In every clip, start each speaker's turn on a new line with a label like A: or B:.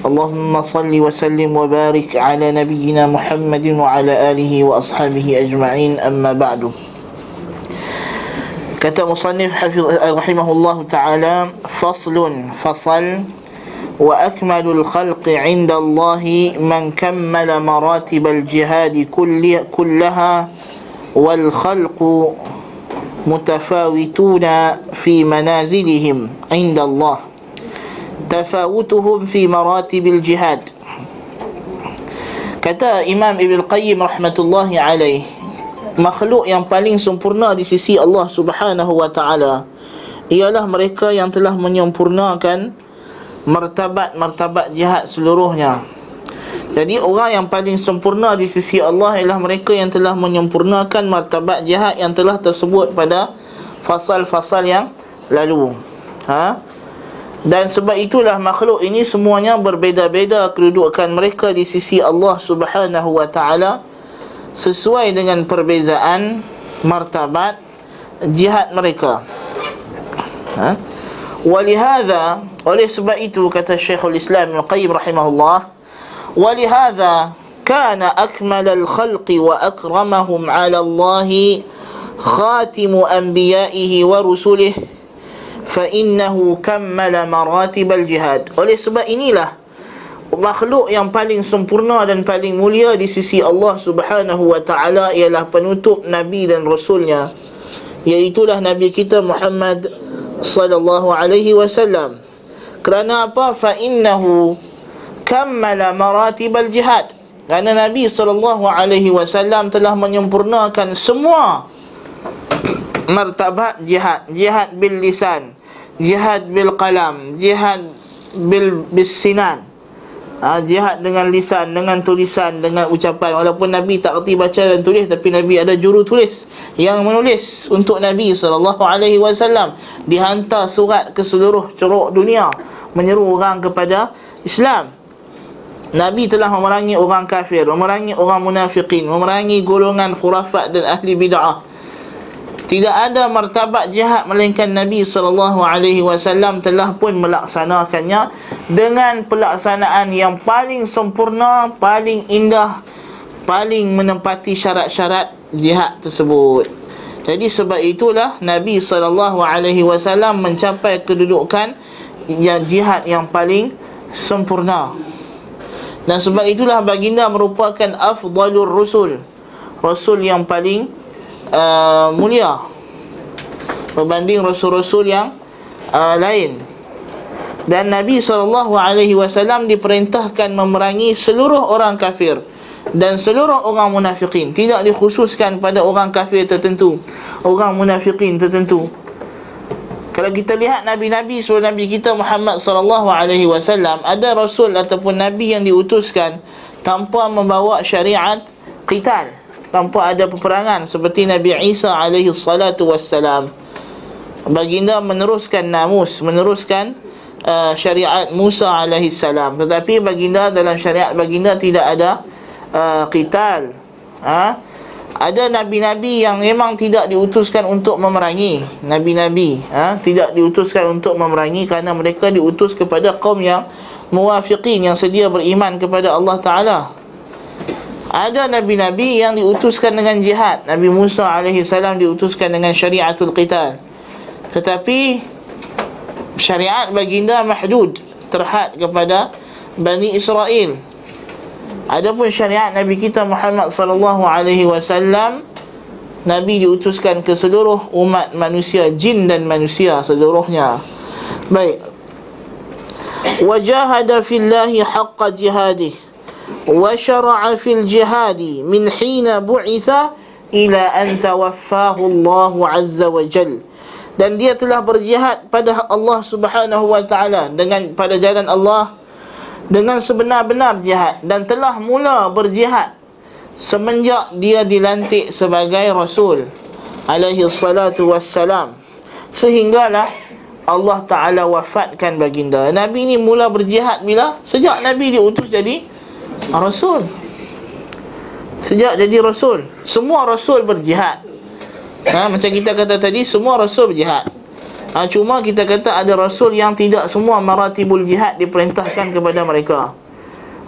A: اللهم صل وسلم وبارك على نبينا محمد وعلى آله وأصحابه أجمعين. أما بعد كتب مصنف حفظ رحمه الله تعالى فصل فصل وأكمل الخلق عند الله من كمل مراتب الجهاد كل كلها والخلق متفاوتون في منازلهم عند الله tafawutuhum fi maratibil jihad kata Imam Ibn Qayyim rahmatullahi alaih makhluk yang paling sempurna di sisi Allah Subhanahu wa taala ialah mereka yang telah menyempurnakan martabat-martabat jihad seluruhnya. Jadi orang yang paling sempurna di sisi Allah ialah mereka yang telah menyempurnakan martabat jihad yang telah tersebut pada fasal-fasal yang lalu. Ha dan sebab itulah makhluk ini semuanya berbeza-beza kedudukan mereka di sisi Allah Subhanahu wa taala sesuai dengan perbezaan martabat jihad mereka. Ha? Walihada oleh sebab itu kata Syekhul Islam Al-Qayyim rahimahullah walihada kana akmal al-khalq wa akramahum 'ala Allah khatimu anbiya'ihi wa rusulihi فإنه كمل مراتب الجهاد oleh sebab inilah makhluk yang paling sempurna dan paling mulia di sisi Allah Subhanahu wa taala ialah penutup nabi dan rasulnya iaitu nabi kita Muhammad sallallahu alaihi wasallam kerana apa fa innahu kammala maratib al jihad kerana nabi sallallahu alaihi wasallam telah menyempurnakan semua martabat jihad jihad bil lisan jihad bil qalam jihad bil bisinan ha, jihad dengan lisan dengan tulisan dengan ucapan. Walaupun nabi tak reti baca dan tulis tapi nabi ada juru tulis yang menulis untuk nabi sallallahu alaihi wasallam. Dihantar surat ke seluruh ceruk dunia menyeru orang kepada Islam. Nabi telah memerangi orang kafir, memerangi orang munafikin, memerangi golongan khurafat dan ahli bid'ah. Tidak ada martabat jihad melainkan Nabi sallallahu alaihi wasallam telah pun melaksanakannya dengan pelaksanaan yang paling sempurna, paling indah, paling menempati syarat-syarat jihad tersebut. Jadi sebab itulah Nabi sallallahu alaihi wasallam mencapai kedudukan yang jihad yang paling sempurna. Dan sebab itulah baginda merupakan afdalur rusul. Rasul yang paling uh, mulia. Berbanding rasul-rasul yang uh, lain. Dan Nabi SAW diperintahkan memerangi seluruh orang kafir dan seluruh orang munafikin. Tidak dikhususkan pada orang kafir tertentu orang munafikin tertentu. Kalau kita lihat nabi-nabi sebelum nabi kita Muhammad sallallahu alaihi wasallam ada rasul ataupun nabi yang diutuskan tanpa membawa syariat qital tanpa ada peperangan seperti Nabi Isa alaihi salatu wassalam. Baginda meneruskan namus meneruskan uh, syariat Musa alaihi salam. Tetapi baginda dalam syariat baginda tidak ada uh, qital. Ha? ada nabi-nabi yang memang tidak diutuskan untuk memerangi nabi-nabi. Ha? tidak diutuskan untuk memerangi kerana mereka diutus kepada kaum yang muwafiqin yang sedia beriman kepada Allah taala ada nabi-nabi yang diutuskan dengan jihad. Nabi Musa alaihi salam diutuskan dengan syariatul qital. Tetapi syariat baginda mahdud terhad kepada Bani Israel. Adapun syariat Nabi kita Muhammad sallallahu alaihi wasallam Nabi diutuskan ke seluruh umat manusia, jin dan manusia seluruhnya. Baik. Wajahada fillahi haqqa jihadihi وشرع في الجهاد من حين بعث إلى أن توفاه الله عز وجل dan dia telah berjihad pada Allah Subhanahu wa taala dengan pada jalan Allah dengan sebenar-benar jihad dan telah mula berjihad semenjak dia dilantik sebagai rasul alaihi salatu wassalam sehinggalah Allah Ta'ala wafatkan baginda Nabi ni mula berjihad bila? Sejak Nabi diutus jadi Rasul. Sejak jadi Rasul Semua Rasul berjihad. Ha, Macam kita kata tadi Semua Rasul berjihad. Ha, Cuma kita kata ada Rasul yang tidak semua Maratibul jihad diperintahkan kepada mereka.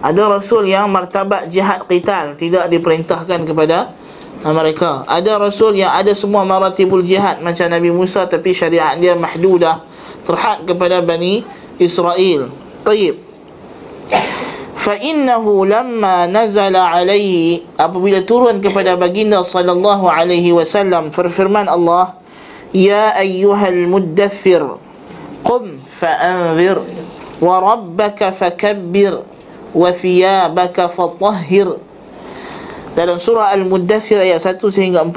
A: Ada Rasul yang martabat jihad qital Tidak diperintahkan kepada mereka. Ada Rasul yang ada semua maratibul jihad Macam Nabi Musa Tapi syariat dia mahdudah terhad kepada Bani Israel. Taib. Fa innahu lamma nazala alaihi apabila turun kepada baginda sallallahu alaihi wasallam firman Allah ya ayyuhal muddathir qum fa'anzir wa rabbaka fakabbir wa thiyabaka fatahhir dalam surah al-muddathir ayat 1 sehingga 4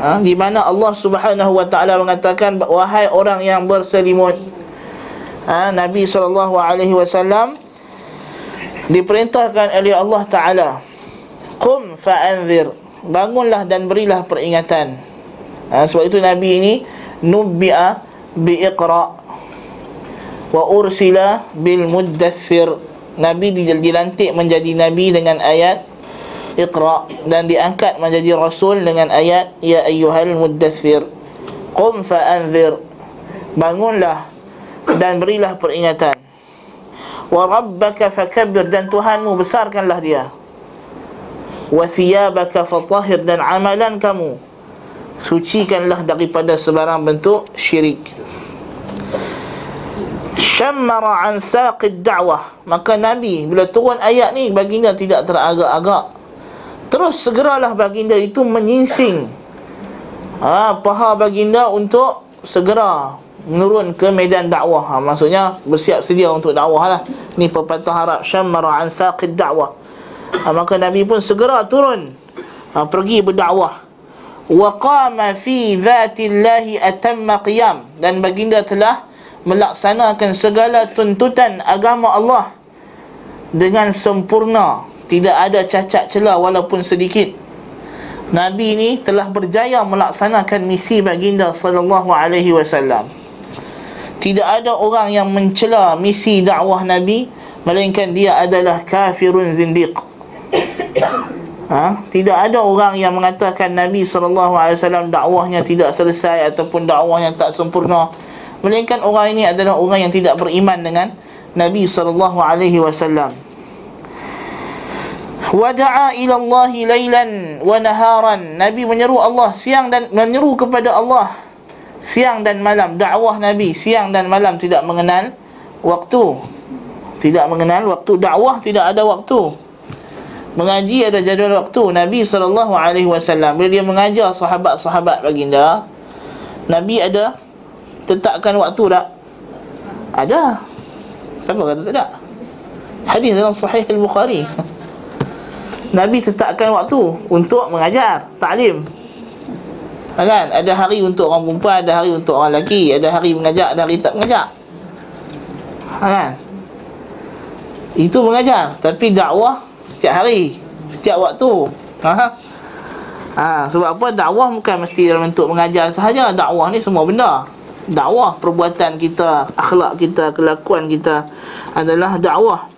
A: ha? di mana Allah Subhanahu wa taala mengatakan wahai orang yang berselimut ha? Nabi sallallahu alaihi wasallam diperintahkan oleh Allah taala. Qum fa'anzir. Bangunlah dan berilah peringatan. Ha? sebab itu Nabi ini nubbi'a biiqra wa ursila bil muddathir Nabi dilantik menjadi nabi dengan ayat Iqra dan diangkat menjadi rasul dengan ayat ya ayyuhal muddathir qum fa anzir bangunlah dan berilah peringatan wa rabbaka fakabbir dan Tuhanmu besarkanlah dia. Wa thiyabaka fatahhir dan amalan kamu. Sucikanlah daripada sebarang bentuk syirik. Syammara an saqid da'wah. Maka nabi bila turun ayat ni baginda tidak teragak-agak. Terus segeralah baginda itu menyingsing. Ha, Paha baginda untuk segera menurun ke medan dakwah. Ha, Maksudnya bersiap sedia untuk dakwah lah. Ni pepatah Arab Syammara an saqid dakwah ha, Maka Nabi pun segera turun ha, Pergi berdakwah. Wa qama fi dhatillahi atamma qiyam. Dan baginda telah melaksanakan segala tuntutan agama Allah Dengan sempurna. Tidak ada cacat celah walaupun sedikit. Nabi ini telah berjaya melaksanakan misi baginda sallallahu alaihi wasallam. Tidak ada orang yang mencela misi dakwah Nabi melainkan dia adalah kafirun zindiq. Ha? Tidak ada orang yang mengatakan Nabi wasallam dakwahnya tidak selesai ataupun dakwahnya tak sempurna melainkan orang ini adalah orang yang tidak beriman dengan Nabi wasallam wada'a ila Allah lailan wa naharan Nabi menyeru Allah siang dan menyeru kepada Allah siang dan malam dakwah Nabi siang dan malam tidak mengenal waktu. Tidak mengenal waktu dakwah tidak ada waktu. Mengaji ada jadual waktu. Nabi sallallahu alaihi wasallam bila dia mengajar sahabat-sahabat baginda Nabi ada tetapkan waktu tak? Ada. Siapa kata tak ada? Hadis dalam sahih al-bukhari. Nabi tetapkan waktu untuk mengajar, taklim. Kan? Ada hari untuk orang perempuan, ada hari untuk orang lelaki, ada hari mengajar, ada hari tak mengajar. Kan? Itu mengajar, tapi dakwah setiap hari, setiap waktu. Ha? Ha, sebab apa? Dakwah bukan mesti dalam bentuk mengajar sahaja. Dakwah ni semua benda. Dakwah perbuatan kita, akhlak kita, kelakuan kita adalah dakwah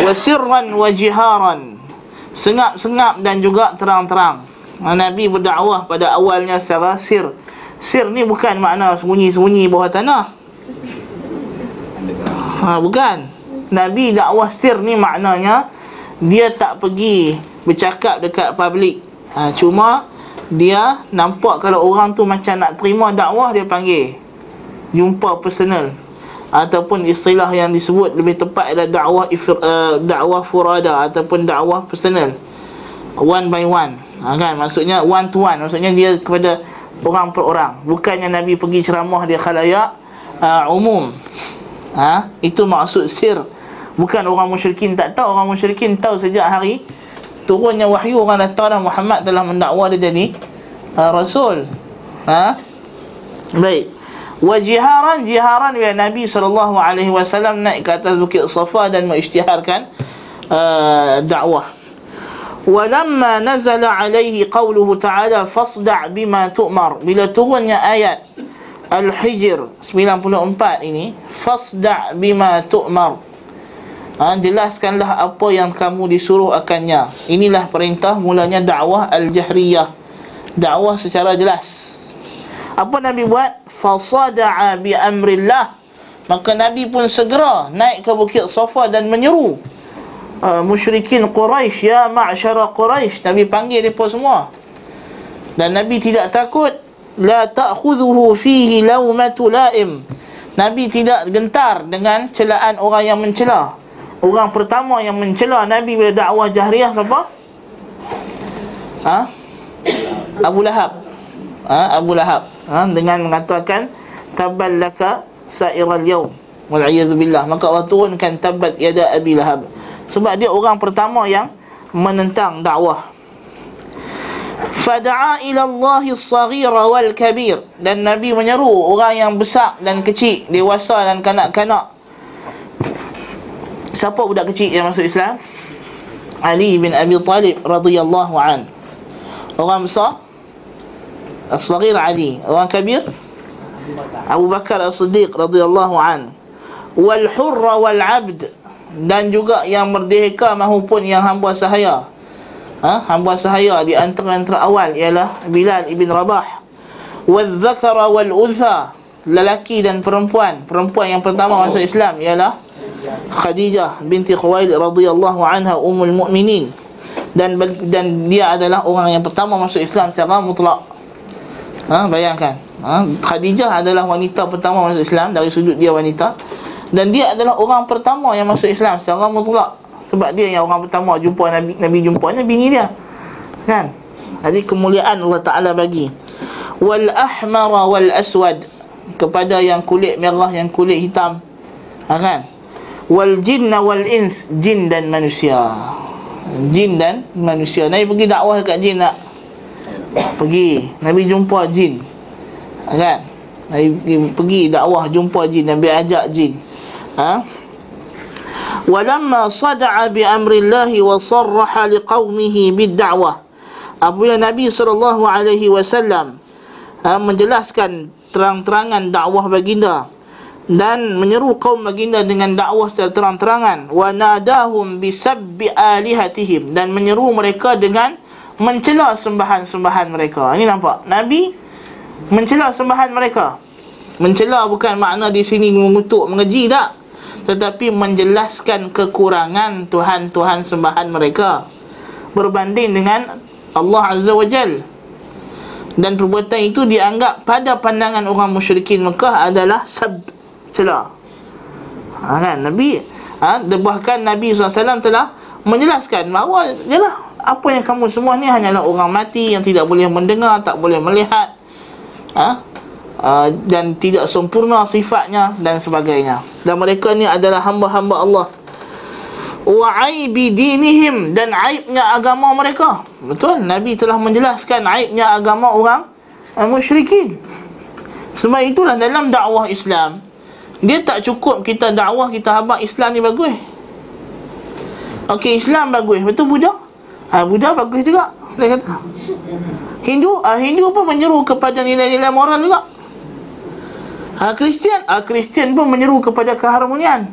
A: wa sirran wa jiharan sengap-sengap dan juga terang-terang Nabi berdakwah pada awalnya secara sir. Sir ni bukan makna sembunyi-sembunyi bawah tanah. Ha, bukan. Nabi dakwah sir ni maknanya dia tak pergi bercakap dekat publik ha, cuma dia nampak kalau orang tu macam nak terima dakwah dia panggil. Jumpa personal. Ataupun istilah yang disebut lebih tepat adalah dakwah uh, dakwah furada ataupun dakwah personal. One by one ha, kan? Maksudnya one to one. Maksudnya dia kepada orang per orang. Bukannya nabi pergi ceramah dia khalayak uh, umum. Ha? Itu maksud sir. Bukan orang musyrikin tak tahu. Orang musyrikin tahu sejak hari turunnya wahyu orang datang Muhammad telah mendakwa dia jadi uh, rasul. Ha? Baik. Wa jiharan ya Nabi wasallam naik ke atas bukit Safa dan mengisytiharkan uh, dakwah Walamma nazala alaihi qawluhu ta'ala fasda' bima tu'mar. Bila turunnya ayat Al-Hijr 94 ini Fasda' bima tu'mar. Ha, Jelaskanlah apa yang kamu disuruh akannya. Inilah perintah mulanya dakwah Al-Jahriyah. Dakwah secara jelas. Apa Nabi buat? Fasada'a bi amrillah. Maka Nabi pun segera naik ke Bukit Safa dan menyeru uh, musyrikin Quraisy ya ma'syara Quraisy Nabi panggil depa semua. Dan Nabi tidak takut la ta'khudhuhu fihi lawmatu la'im. Nabi tidak gentar dengan celaan orang yang mencela. Orang pertama yang mencela Nabi bila dakwah jahriyah siapa? Ha? Abu Lahab. Ha? Abu Lahab. Ha? Dengan mengatakan taballaka sa'iral yawm wal billah. Maka Allah turunkan tabat yada Abi Lahab sebab dia orang pertama yang menentang dakwah Fada'a ila Allah as-saghira wal kabir dan Nabi menyeru orang yang besar dan kecil, dewasa dan kanak-kanak. Siapa budak kecil yang masuk Islam? Ali bin Abi Talib radhiyallahu an. Orang besar As-Saghir Ali, orang kabir Abu Bakar As-Siddiq radhiyallahu an. Wal hurra wal 'abd dan juga yang merdeka maupun yang hamba sahaya. Ha? Hamba sahaya di antara antara awal ialah Bilal ibn Rabah. Wal dzakara wal untha, lelaki dan perempuan. Perempuan yang pertama masuk Islam ialah Khadijah binti Khuwailid radhiyallahu anha ummul mukminin. Dan dan dia adalah orang yang pertama masuk Islam secara mutlak. Ha? bayangkan. Ha? Khadijah adalah wanita pertama masuk Islam dari sudut dia wanita dan dia adalah orang pertama yang masuk Islam. Secara mutlak. Sebab dia yang orang pertama jumpa Nabi Nabi jumpanya bini dia. Kan? Jadi kemuliaan Allah Taala bagi. Wal ahmara wal aswad. Kepada yang kulit merah yang kulit hitam. Ha, kan? Wal jinna wal ins. Jin dan manusia. Jin dan manusia. Nabi pergi dakwah dekat jin tak? Pergi. Nabi jumpa jin. Ha, kan? Nabi pergi dakwah jumpa jin. Nabi ajak jin ha? Walamma sada'a bi amrillah wa sarraha liqaumihi bid-da'wah. Apabila nabi sallallahu alaihi wasallam ha, menjelaskan terang-terangan dakwah baginda dan menyeru kaum baginda dengan dakwah secara terang-terangan wa nadahum bisabbi alihatihim dan menyeru mereka dengan mencela sembahan-sembahan mereka. Ini nampak? Nabi mencela sembahan mereka. Mencela bukan makna di sini mengutuk mengeji tak tetapi menjelaskan kekurangan tuhan-tuhan sembahan mereka berbanding dengan Allah Azza wa Jal. Dan perbuatan itu dianggap pada pandangan orang musyrikin Mekah adalah sab celah ha, kan? Nabi ha, bahkan Nabi SAW telah menjelaskan bahawa yalah, apa yang kamu semua ni hanyalah orang mati yang tidak boleh mendengar tak boleh melihat. Ha? Uh, dan tidak sempurna sifatnya dan sebagainya. Dan mereka ni adalah hamba-hamba Allah. Wa aibi dinihim dan aibnya agama mereka. Betul? Nabi telah menjelaskan aibnya agama orang uh, musyrikin. Sebab itulah dalam dakwah Islam dia tak cukup kita dakwah kita habaq Islam ni bagus. Okey Islam bagus, betul Buddha? Ha, Buddha bagus juga. Dia kata. Hindu, ah Hindu pun menyeru kepada nilai-nilai moral juga. Ha, Kristian, ah Kristian pun menyeru kepada keharmonian.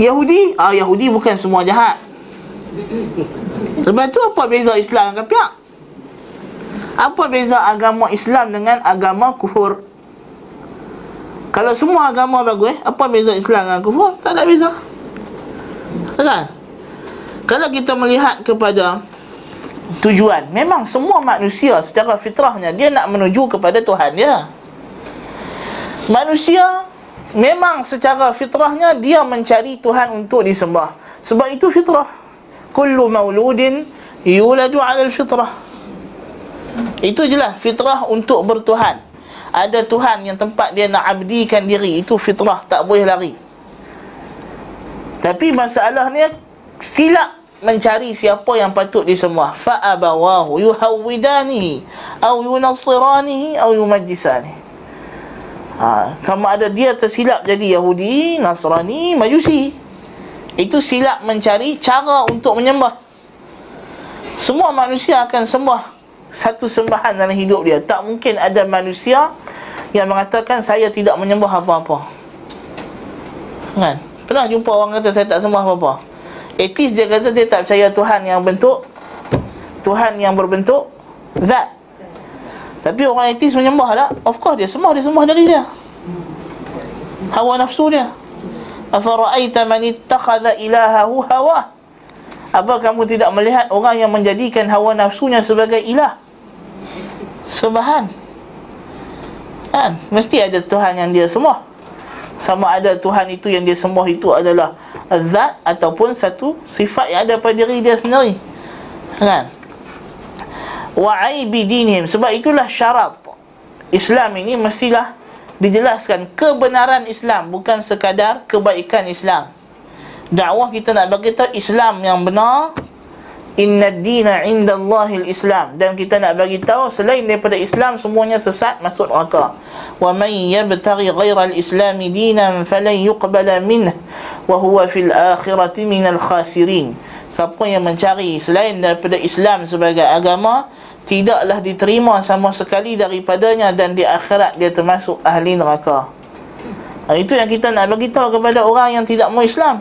A: Yahudi, ah Yahudi bukan semua jahat. Sebab tu apa beza Islam dengan pihak? Apa beza agama Islam dengan agama kufur? Kalau semua agama bagus, apa beza Islam dengan kufur? Tak ada beza. Kan? Kalau kita melihat kepada tujuan, memang semua manusia secara fitrahnya dia nak menuju kepada Tuhan dia manusia memang secara fitrahnya dia mencari Tuhan untuk disembah. Sebab itu fitrah. Kullu mauludin yuladu 'ala al-fitrah. Itu jelas fitrah untuk bertuhan. Ada Tuhan yang tempat dia nak abdikan diri itu fitrah tak boleh lari. Tapi masalahnya silap mencari siapa yang patut disembah. Fa abawahu yuhawidani au yunassirani au yumajjisani ha, Sama ada dia tersilap jadi Yahudi, Nasrani, Majusi Itu silap mencari cara untuk menyembah Semua manusia akan sembah satu sembahan dalam hidup dia. Tak mungkin ada manusia yang mengatakan saya tidak menyembah apa-apa. Kan? Pernah jumpa orang kata saya tak sembah apa-apa. Etis dia kata dia tak percaya Tuhan yang bentuk Tuhan yang berbentuk zat. Tapi orang etis menyembah tak? Of course dia sembah, dia sembah dari dia. Hawa nafsu dia. Afara'aita man ittakhadha ilahahu hawa? Apa kamu tidak melihat orang yang menjadikan hawa nafsunya sebagai ilah? Sembahan Kan? Mesti ada Tuhan yang dia sembah Sama ada Tuhan itu yang dia sembah itu adalah Zat ataupun satu sifat yang ada pada diri dia sendiri Kan? Wa'aibi dinihim Sebab itulah syarat. Islam ini mestilah dijelaskan kebenaran Islam bukan sekadar kebaikan Islam. Dakwah kita nak bagi tahu Islam yang benar Inna dina inda Allahil Islam. Dan kita nak bagi tahu Selain daripada Islam Semuanya sesat Masuk neraka. Wa man yabtaghi ghaira al-islami dinan Falan yuqbala minh Wa huwa fil akhirati minal khasirin. Siapa yang mencari Selain daripada Islam sebagai agama Tidaklah diterima sama sekali daripadanya Dan di akhirat dia termasuk ahli neraka Itu yang kita nak bagi tahu kepada orang yang tidak mau Islam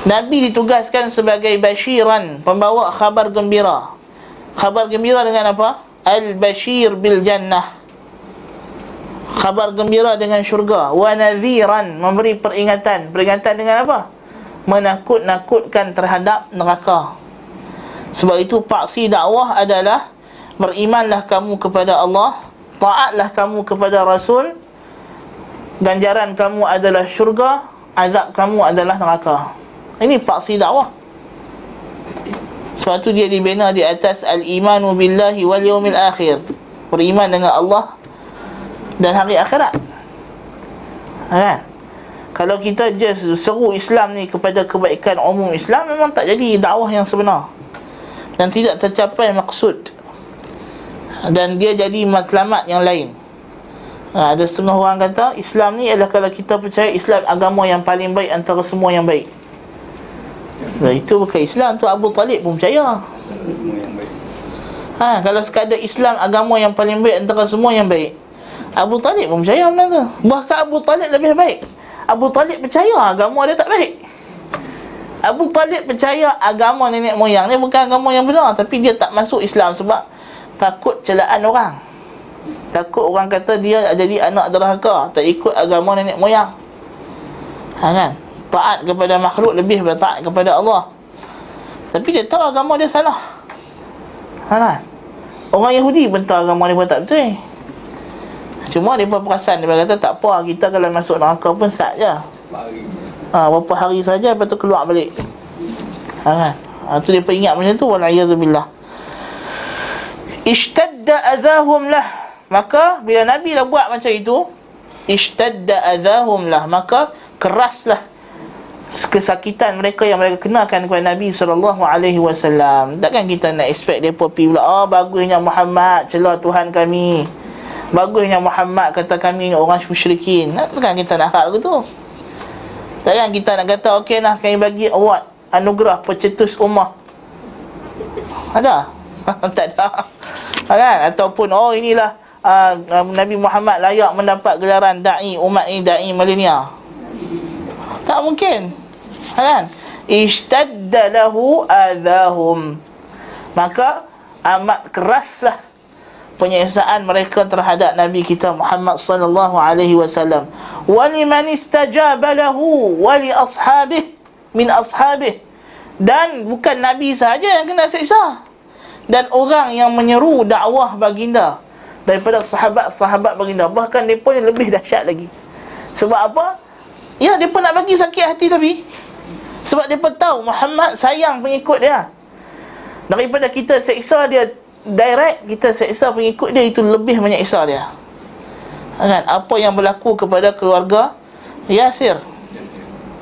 A: Nabi ditugaskan sebagai basyiran, pembawa khabar gembira. Khabar gembira dengan apa? Al-bashir bil jannah. Khabar gembira dengan syurga. Wa nadhiran, memberi peringatan. Peringatan dengan apa? Menakut-nakutkan terhadap neraka. Sebab itu paksi dakwah adalah berimanlah kamu kepada Allah, taatlah kamu kepada Rasul, ganjaran kamu adalah syurga, azab kamu adalah neraka. Ini paksi dakwah Sebab tu dia dibina di atas Al-imanu billahi wal yawmil akhir Beriman dengan Allah Dan hari akhirat ha? Kalau kita just seru Islam ni kepada kebaikan umum Islam Memang tak jadi dakwah yang sebenar Dan tidak tercapai maksud Dan dia jadi matlamat yang lain ha, Ada setengah orang kata Islam ni adalah kalau kita percaya Islam agama yang paling baik antara semua yang baik Nah, itu bukan Islam tu Abu Talib pun percaya. Ha, kalau sekadar Islam agama yang paling baik antara semua yang baik. Abu Talib pun percaya benda tu. Bahkan Abu Talib lebih baik. Abu Talib percaya agama dia tak baik. Abu Talib percaya agama nenek moyang ni bukan agama yang benar tapi dia tak masuk Islam sebab takut celaan orang. Takut orang kata dia jadi anak derhaka, tak ikut agama nenek moyang. Ha kan? taat kepada makhluk lebih daripada taat kepada Allah. Tapi dia tahu agama dia salah. Ha kan? Orang Yahudi pun tahu agama dia pun tak betul. Cuma dia pun perasan dia kata tak apa kita kalau masuk neraka pun sat je. Ha, berapa hari saja lepas tu keluar balik. Ha kan? Ha, tu dia ingat macam tu wal billah. Ishtadda adahum lah. Maka bila Nabi dah buat macam itu, ishtadda adahum lah. Maka keraslah kesakitan mereka yang mereka kenalkan kepada Nabi sallallahu alaihi wasallam. Takkan kita nak expect depa pi pula, oh bagusnya Muhammad celah Tuhan kami. Bagusnya Muhammad kata kami orang musyrikin. Takkan kita nak harap begitu. Takkan kita nak kata okey lah kami bagi award anugerah pencetus ummah. Ada? tak ada. Kan? Ataupun oh inilah uh, Nabi Muhammad layak mendapat gelaran dai umat ini dai milenial. Tak mungkin kan ishtadda lahu adahum maka amat keraslah penyiasaan mereka terhadap nabi kita Muhammad sallallahu alaihi wasallam. Wa liman istajaba lahu wa li ashabih min ashabih. Dan bukan nabi saja yang kena siksa. Dan orang yang menyeru dakwah baginda daripada sahabat-sahabat baginda. Bahkan mereka yang lebih dahsyat lagi. Sebab apa? Ya mereka nak bagi sakit hati tapi sebab pun tahu Muhammad sayang pengikut dia. Daripada kita seksa dia direct, kita seksa pengikut dia itu lebih menyeksa dia. Kan? Apa yang berlaku kepada keluarga Yasir.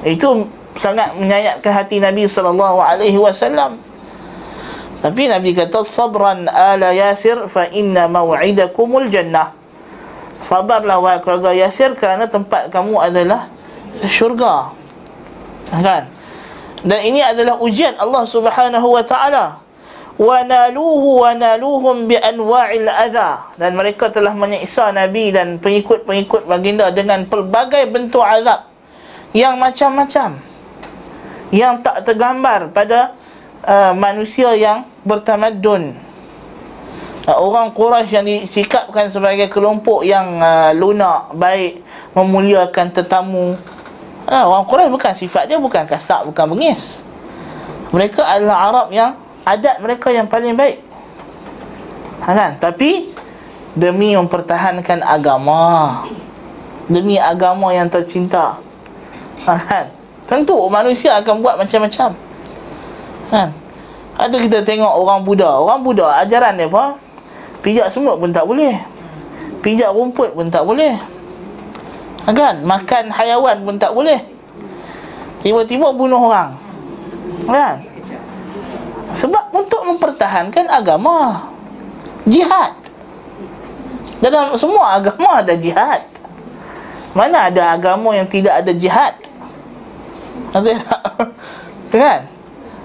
A: Itu sangat menyayatkan hati Nabi sallallahu alaihi wasallam. Tapi Nabi kata sabran ala Yasir fa inna maw'idakumul jannah. Sabarlah wahai keluarga Yasir kerana tempat kamu adalah syurga. Kan? Dan ini adalah ujian Allah Subhanahu wa taala. Wa naluhu wa naluhum bi anwa'il adha. Dan mereka telah menyiksa nabi dan pengikut-pengikut baginda dengan pelbagai bentuk azab yang macam-macam. Yang tak tergambar pada uh, manusia yang bertamadun uh, orang Quraisy yang disikapkan sebagai kelompok yang uh, lunak baik memuliakan tetamu. Uh, orang Quraisy bukan sifat dia bukan kasar bukan bengis. Mereka adalah Arab yang adat mereka yang paling baik ha, kan? Tapi Demi mempertahankan agama Demi agama yang tercinta ha, kan? Tentu manusia akan buat macam-macam kan? Atau kita tengok orang Buddha Orang Buddha ajaran dia apa? Pijak semut pun tak boleh Pijak rumput pun tak boleh ha, kan? Makan hayawan pun tak boleh Tiba-tiba bunuh orang Kan? Sebab untuk mempertahankan agama Jihad. Dalam semua agama ada jihad. Mana ada agama yang tidak ada jihad? Ada Kan?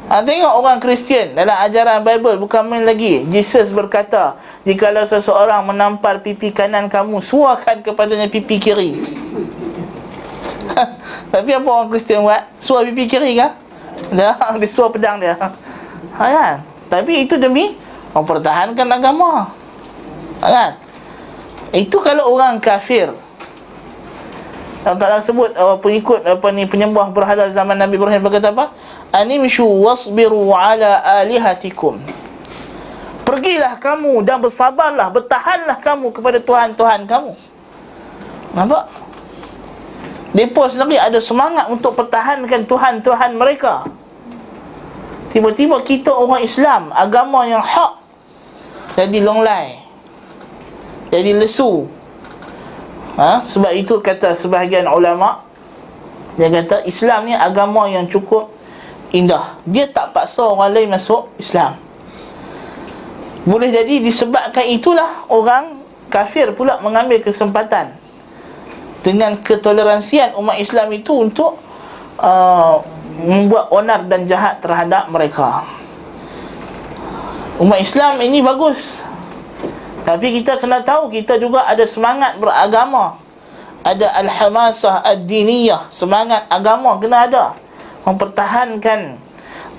A: Ha, Tengok orang Kristian Dalam ajaran Bible Bukan main lagi. Jesus berkata Jikalau seseorang menampar pipi kanan kamu Suakan kepadanya pipi kiri. Tapi apa orang Kristian buat? Suar pipi kiri kah? Dah, dia suar pedang dia ha, kan? Tapi itu demi mempertahankan agama ha, kan? Itu kalau orang kafir Allah Ta'ala sebut uh, pengikut apa ni penyembah berhala zaman Nabi Ibrahim berkata apa? Animshu wasbiru ala alihatikum. Pergilah kamu dan bersabarlah, bertahanlah kamu kepada Tuhan-Tuhan kamu. Nampak? Mereka sendiri ada semangat untuk pertahankan Tuhan-Tuhan mereka. Tiba-tiba kita orang Islam Agama yang hak Jadi longlai Jadi lesu. Ha? Sebab itu kata sebahagian ulama Dia kata Islam ni agama yang cukup indah. Dia tak paksa orang lain masuk Islam. Boleh jadi disebabkan itulah Orang kafir pula mengambil kesempatan Dengan ketoleransian umat Islam itu untuk uh, membuat onar dan jahat terhadap mereka. Umat Islam ini bagus. Tapi kita kena tahu kita juga ada semangat beragama. Ada al-hamasah ad-diniyah semangat agama kena ada. Mempertahankan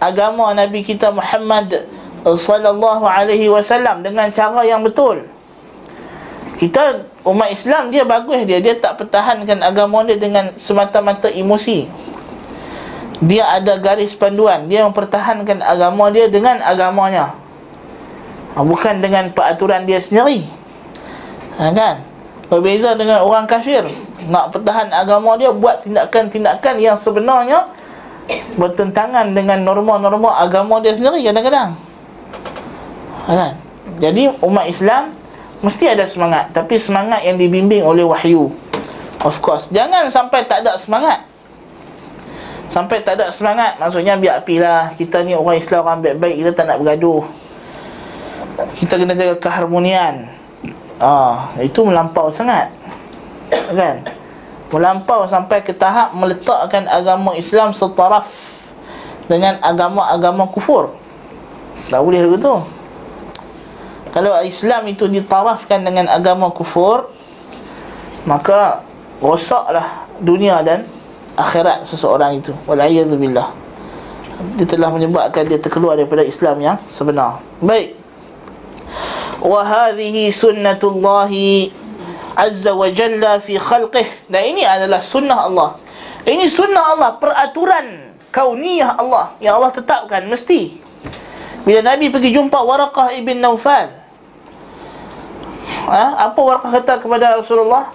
A: agama Nabi kita Muhammad sallallahu alaihi wasallam dengan cara yang betul. Kita umat Islam dia bagus dia dia tak pertahankan agama dia dengan semata-mata emosi dia ada garis panduan. Dia mempertahankan agama dia dengan agamanya. Ha, bukan dengan peraturan dia sendiri. Ha, kan? Berbeza dengan orang kafir. Nak pertahan agama dia buat tindakan-tindakan yang sebenarnya bertentangan dengan norma-norma agama dia sendiri kadang-kadang. Ha, kan? Jadi umat Islam mesti ada semangat. Tapi semangat yang dibimbing oleh wahyu. Of course. Jangan sampai tak ada semangat Sampai tak ada semangat Maksudnya biar api lah. Kita ni orang Islam orang baik-baik Kita tak nak bergaduh. Kita kena jaga keharmonian. Ah, Itu melampau sangat. Kan? Melampau sampai ke tahap Meletakkan agama Islam setaraf Dengan agama-agama kufur. Tak boleh begitu Kalau Islam itu ditarafkan dengan agama kufur Maka Rosaklah dunia dan akhirat seseorang itu. Walaiyazubillah dia telah menyebabkan dia terkeluar daripada Islam yang sebenar. Baik. Wa hadhihi sunnatullah azza wa jalla fi khalqih dan ini adalah sunnah Allah. Ini sunnah Allah peraturan kauniyah Allah yang Allah tetapkan. Mesti. Bila Nabi pergi jumpa Waraqah ibn Naufal ha? apa Waraqah kata kepada Rasulullah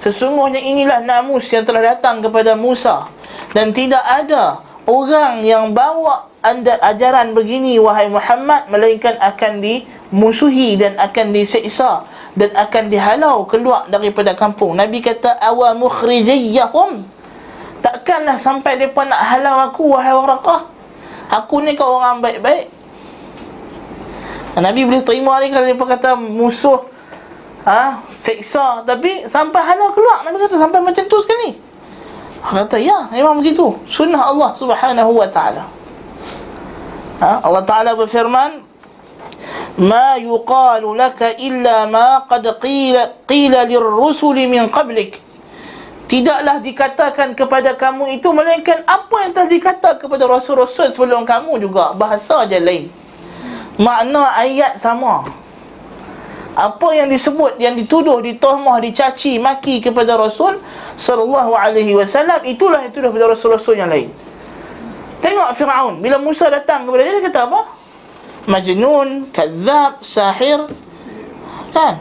A: Sesungguhnya inilah namus yang telah datang kepada Musa. Dan tidak ada orang yang bawa anda ajaran begini Wahai Muhammad Melainkan akan dimusuhi dan akan diseksa Dan akan dihalau keluar daripada kampung. Nabi kata Awa mukhrijiyahum. Takkanlah sampai mereka nak halau aku Wahai warakah. Aku ni kau orang baik-baik. Nabi boleh terima ni kalau mereka kata musuh ha, seksa. Tapi sampai halau keluar Nabi kata sampai macam tu sekali. Kata ya memang begitu sunnah Allah subhanahu wa ta'ala. Ha, Allah ta'ala berfirman ma yuqalu laka illa ma qad qila qila lirrusul min qablik. Tidaklah dikatakan kepada kamu itu melainkan apa yang telah dikata kepada rasul-rasul sebelum kamu juga. Bahasa aja lain. Makna ayat sama apa yang disebut yang dituduh ditohmah dicaci maki kepada rasul sallallahu alaihi wasallam itulah yang dituduh kepada rasul-rasul yang lain. Tengok Firaun bila Musa datang kepada dia dia kata apa? Majnun kadzab sahir. Kan?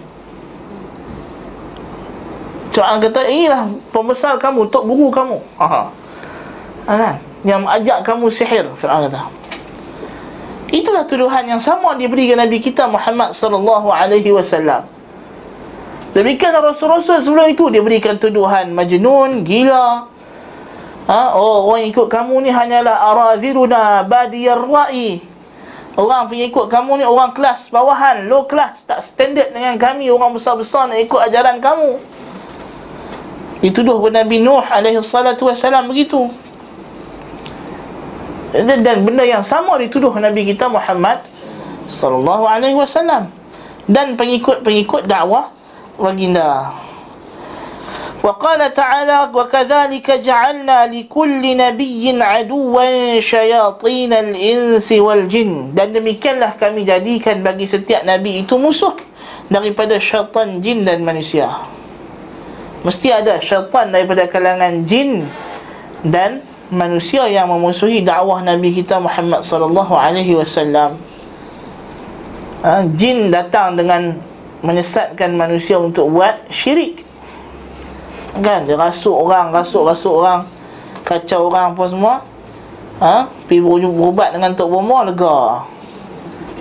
A: Tuhan kata inilah pembesar kamu tok guru kamu. Ha kan? Yang ajak kamu sihir Firaun kata Itulah tuduhan yang sama diberikan Nabi kita Muhammad sallallahu alaihi wasallam. Demikian Rasul-Rasul sebelum itu dia berikan tuduhan majnun, gila. Ha, oh, orang ikut kamu ni hanyalah araziruna badiyar ra'i. Orang pengikut kamu ni orang kelas bawahan, low class, tak standard dengan kami orang besar-besar nak ikut ajaran kamu. Dituduh kepada Nabi Nuh alaihi salatu wasallam begitu dan, dan benda yang sama dituduh Nabi kita Muhammad sallallahu alaihi wasallam dan pengikut-pengikut dakwah baginda. Wa qala ta'ala wa kadzalika ja'alna li kulli nabiyyin aduwan syayatin al-insi wal jin dan demikianlah kami jadikan bagi setiap nabi itu musuh daripada syaitan jin dan manusia. Mesti ada syaitan daripada kalangan jin dan manusia yang memusuhi dakwah Nabi kita Muhammad sallallahu alaihi wasallam. Ha, jin datang dengan menyesatkan manusia untuk buat syirik. Kan dia rasuk orang, rasuk-rasuk orang, kacau orang apa semua. Ha, pergi berubat dengan Tok Bomo lega.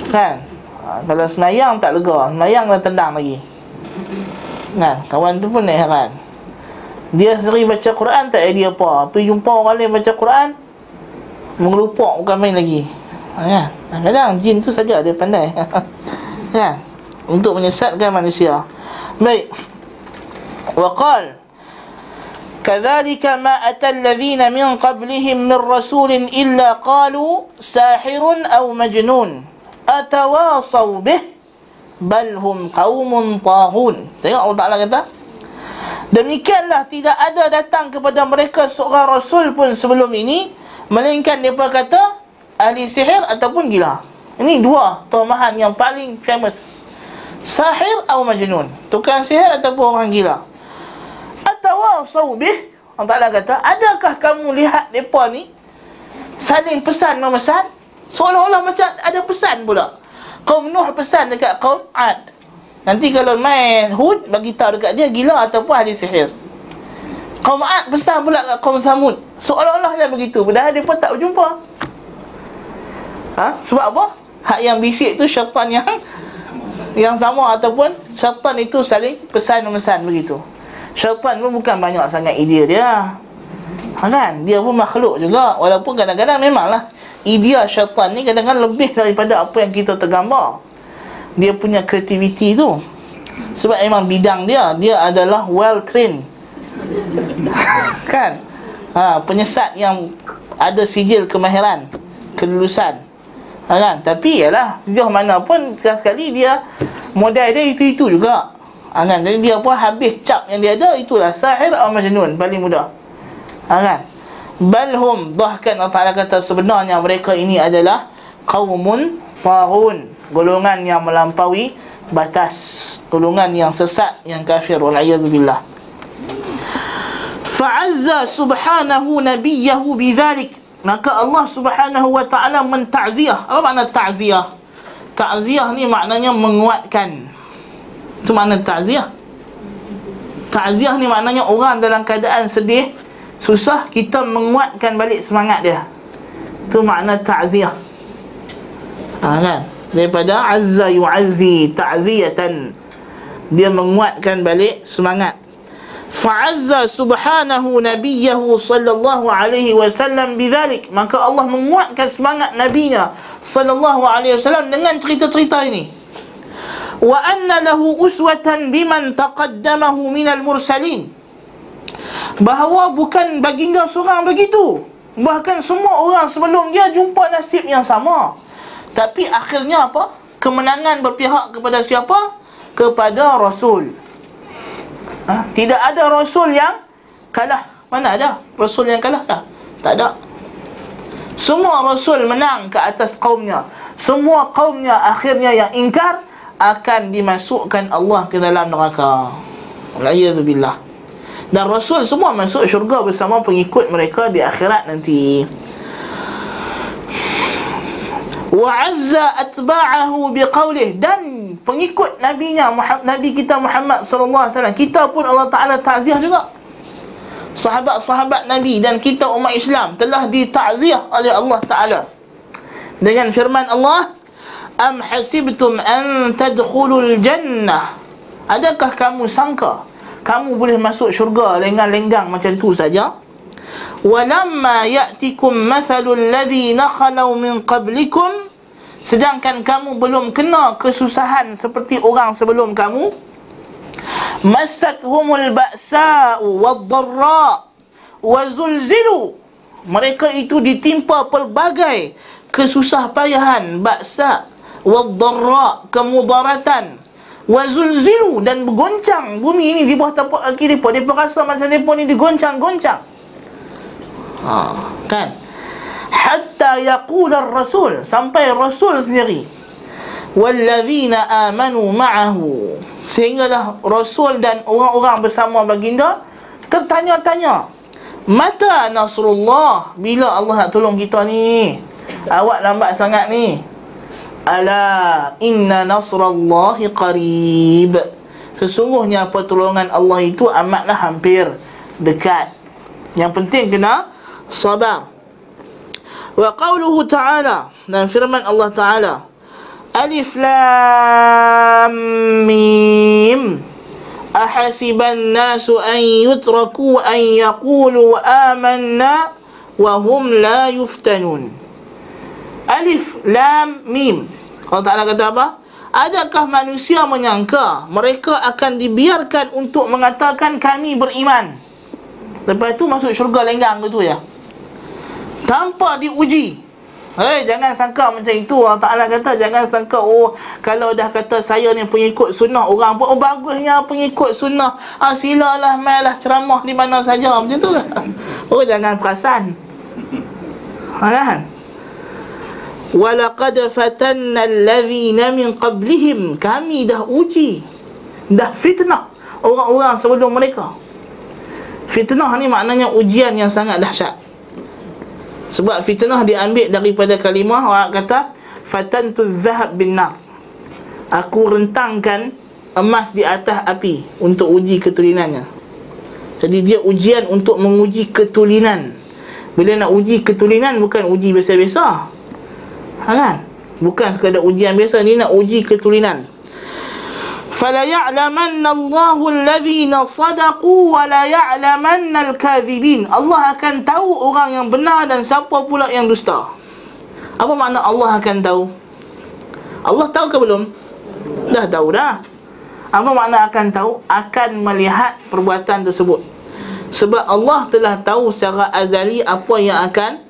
A: Kan? Ha, kalau semayang tak lega, semayang dah tendang lagi. Kan? Kawan tu pun naik heran. Dia sendiri baca Quran tak idea apa Pergi jumpa orang lain baca Quran Mengelupak bukan main lagi ha, kan? Kadang jin tu saja dia pandai kan? Untuk menyesatkan manusia Baik Waqal كذلك ما أتى الذين من قبلهم من رسول إلا قالوا ساحر أو مجنون أتواصوا به بل هم قوم طاغون Tengok Allah Ta'ala kata Demikianlah tidak ada datang kepada mereka seorang rasul pun sebelum ini melainkan mereka kata ahli sihir ataupun gila. Ini dua tomahan yang paling famous. Sahir atau majnun. Tukang sihir ataupun orang gila. Atawasaw bih. Allah Ta'ala kata, adakah kamu lihat mereka ni saling pesan memesan? Seolah-olah macam ada pesan pula. Kaum Nuh pesan dekat kaum Ad. Nanti kalau main Hud bagi tahu dekat dia gila ataupun ahli sihir. Kaum Ad besar pula kat kaum Samud. Seolah-olah dia begitu. Padahal dia pun tak berjumpa. Ha? Sebab apa? Hak yang bisik tu syaitan yang yang sama ataupun syaitan itu saling pesan-pesan begitu. Syaitan pun bukan banyak sangat idea dia. Ha kan? Dia pun makhluk juga. Walaupun kadang-kadang memanglah idea syaitan ni kadang-kadang lebih daripada apa yang kita tergambar dia punya kreativiti tu. Sebab memang bidang dia dia adalah well trained. Kan? Ha, penyesat yang ada sijil kemahiran kelulusan. Ha, kan? Tapi ialah sejauh mana pun sekali dia modal dia itu-itu juga. Ha, kan? Jadi dia pun habis cap yang dia ada itulah sahir atau majnun paling mudah. Ha, kan? Balhum bahkan Allah Ta'ala kata sebenarnya mereka ini adalah qawmun taghun golongan yang melampaui batas golongan yang sesat yang kafir waliyadzubillah fa'azza subhanahu nabiyahu bidzalik maka Allah subhanahu wa ta'ala menta'ziyah. Apa makna ta'ziyah? Ta'ziyah ni maknanya menguatkan. Itu makna ta'ziyah. Ta'ziyah ni maknanya orang dalam keadaan sedih susah kita menguatkan balik semangat dia. Itu makna ta'ziyah. Ha, kan daripada azza yu'azzi ta'ziyatan. Dia menguatkan balik semangat. Fa'azza subhanahu nabiyahu sallallahu alaihi wasallam bidzalik maka Allah menguatkan semangat nabinya sallallahu alaihi wasallam dengan cerita-cerita ini. Wa anna lahu uswatan biman taqaddamahu minal mursalin. Bahawa bukan baginda seorang begitu. Bahkan semua orang sebelum dia jumpa nasib yang sama tapi akhirnya apa? kemenangan berpihak kepada siapa? Kepada Rasul ha? Tidak ada Rasul yang kalah Mana ada Rasul yang kalah? Tak, tak ada Semua Rasul menang ke atas kaumnya Semua kaumnya akhirnya yang ingkar Akan dimasukkan Allah ke dalam neraka Alhamdulillah dan Rasul semua masuk syurga bersama pengikut mereka di akhirat nanti wa azza atba'ahu biqaulih dan pengikut nabinya Muhammad, nabi kita Muhammad sallallahu alaihi wasallam kita pun Allah taala takziah juga. Sahabat-sahabat nabi dan kita umat Islam telah ditakziah oleh Allah taala. Dengan firman Allah am hasibtum an tadkhulul jannah? Adakah kamu sangka kamu boleh masuk syurga lenggang-lenggang macam tu saja walamma ya'tikum mathalul ladhina khalau min qablikum sedangkan kamu belum kena kesusahan seperti orang sebelum kamu ba'sa'u wad-dharra wa zulzilu mereka itu ditimpa pelbagai kesusah payahan ba'sa wad-dharra kemudaratan. Wa zulzilu dan bergoncang. Bumi ini di bawah tapak kaki depa depa rasa macam depa ni digoncang-goncang ha, kan? Hatta yaqul rasul sampai rasul sendiri. Wallazina amanu ma'ahu. Sehinggalah rasul dan orang-orang bersama baginda tertanya-tanya mata nasrullah bila Allah nak tolong kita ni? Awak lambat sangat ni. Ala inna nasrallahi qarib. Sesungguhnya pertolongan Allah itu amatlah hampir dekat. Yang penting kena sabar. Wa qawluhu ta'ala dan firman Allah ta'ala alif lam mim. Nasu an yutraku an yaqulu amanna wa hum la yuftanun. Alif lam mim. Allah Ta'ala kata apa? Adakah manusia menyangka mereka akan dibiarkan untuk mengatakan kami beriman? Lepas itu masuk syurga lenggang gitu ya tanpa diuji. Hei, jangan sangka macam itu. Allah Ta'ala kata Jangan sangka Oh, kalau dah kata saya ni pengikut sunnah Orang pun, oh bagusnya pengikut sunnah. Ah, Silalah, mailah ceramah di mana saja. Macam tu lah. Oh, jangan perasan. Kan? Walaqad fatanna alladhina min qablihim. Kami dah uji. Dah fitnah Orang-orang sebelum mereka. Fitnah ni maknanya ujian yang sangat dahsyat sebab fitnah diambil daripada kalimah orang kata fatantu zahab bin nar. Aku rentangkan emas di atas api untuk uji ketulinannya. Jadi dia ujian untuk menguji ketulinan. Bila nak uji ketulinan bukan uji biasa-biasa. Ha kan? Bukan sekadar ujian biasa ni nak uji ketulinan. فلا يعلمن الله الذين صدقوا ولا يعلمن الكاذبين Allah akan tahu orang yang benar dan siapa pula yang dusta apa makna Allah akan tahu Allah tahu ke belum dah tahu dah apa makna akan tahu akan melihat perbuatan tersebut sebab Allah telah tahu secara azali apa yang akan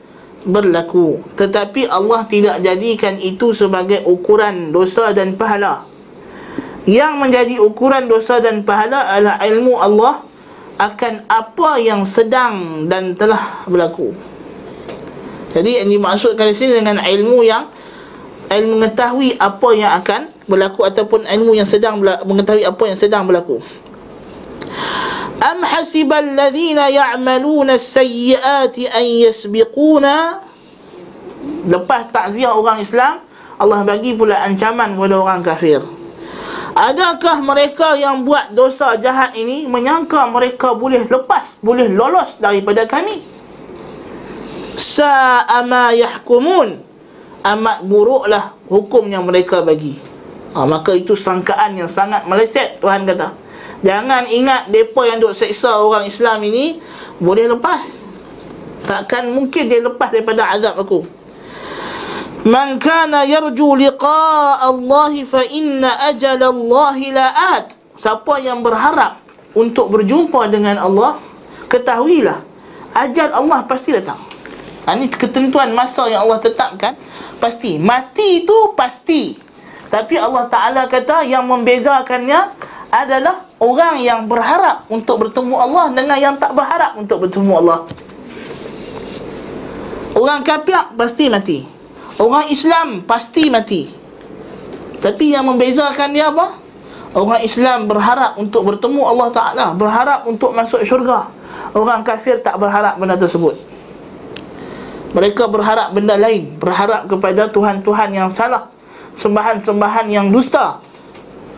A: berlaku tetapi Allah tidak jadikan itu sebagai ukuran dosa dan pahala yang menjadi ukuran dosa dan pahala adalah ilmu Allah akan apa yang sedang dan telah berlaku. Jadi yang dimaksudkan di sini dengan ilmu yang ilmu mengetahui apa yang akan berlaku ataupun ilmu yang sedang mengetahui apa yang sedang berlaku. Am hasibal ladzina ya'maluna as-sayyi'ati an yasbiquna Lepas takziah orang Islam Allah bagi pula ancaman kepada orang kafir Adakah mereka yang buat dosa jahat ini menyangka mereka boleh lepas, boleh lolos daripada kami? Sa'ama yahkumun. Amat buruklah hukum yang mereka bagi. Ha, maka itu sangkaan yang sangat meleset Tuhan kata. Jangan ingat depa yang duk seksa orang Islam ini boleh lepas. Takkan mungkin dia lepas daripada azab aku. Man kana yarju liqa Allah fa inna ajal Allah la'at. Siapa yang berharap untuk berjumpa dengan Allah, ketahuilah ajal Allah pasti datang. Ini ha, ketentuan masa yang Allah tetapkan pasti. Mati itu pasti. Tapi Allah Ta'ala kata yang membedakannya adalah orang yang berharap untuk bertemu Allah dengan yang tak berharap untuk bertemu Allah. Orang kafir pasti mati. Orang Islam pasti mati. Tapi yang membezakan dia apa? Orang Islam berharap untuk bertemu Allah Ta'ala Berharap untuk masuk syurga. Orang kafir tak berharap benda tersebut. Mereka berharap benda lain Berharap kepada Tuhan-Tuhan yang salah Sembahan-sembahan yang dusta.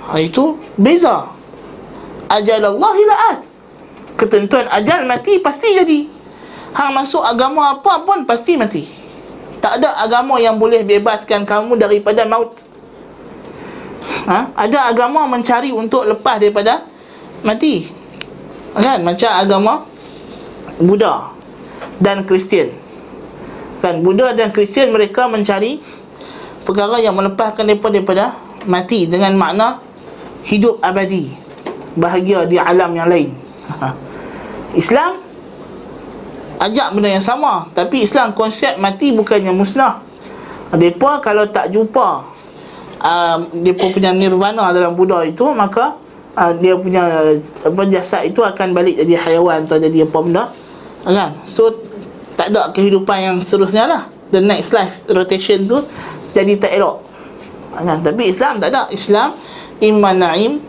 A: Ha, Itu beza. Ajal Allah hila'at Ketentuan ajal mati pasti jadi. Hang masuk agama apa pun pasti mati Tak ada agama yang boleh bebaskan kamu daripada maut ha? Ada agama mencari untuk lepas daripada mati Kan? Macam agama Buddha dan Kristian Kan? Buddha dan Kristian mereka mencari Perkara yang melepaskan mereka daripada mati Dengan makna hidup abadi Bahagia di alam yang lain ha? Islam Ajak benda yang sama. Tapi Islam konsep mati bukannya musnah. Mereka kalau tak jumpa uh, dia punya nirvana dalam Buddha itu maka uh, dia punya apa jasad itu akan balik jadi haiwan atau jadi apa benda. Kan? So tak ada kehidupan yang seterusnya lah. The next life rotation tu jadi tak elok. Kan? Tapi Islam tak ada. Islam imma na'im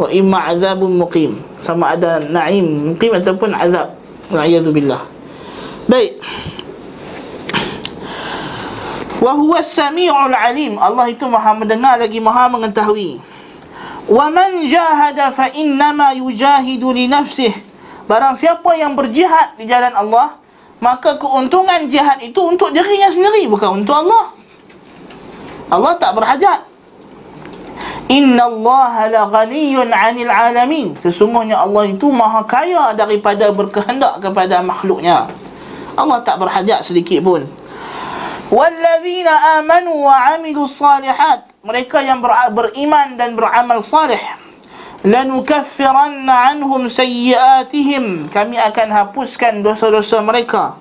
A: wa imma azabun muqim. Sama ada na'im muqim ataupun azab. Wa'iyadzubillah baik. Wa huwa samiul alim. Allah itu maha mendengar lagi maha mengetahui. Wa man jahada fa innama yujahidu li nafsihi barang siapa yang berjihad di jalan Allah maka keuntungan jihad itu untuk dirinya sendiri bukan untuk Allah. Allah tak berhajat. Inna Allah la ghaniyun 'anil 'alamin. Sesungguhnya Allah itu maha kaya daripada berkehendak kepada makhluknya. Allah tak berhajat sedikit pun. Walladzina amanu wa amilu salihat Mereka yang ber, beriman dan beramal salih. Lanukaffiranna anhum sayyiatihim. Kami akan hapuskan dosa-dosa mereka.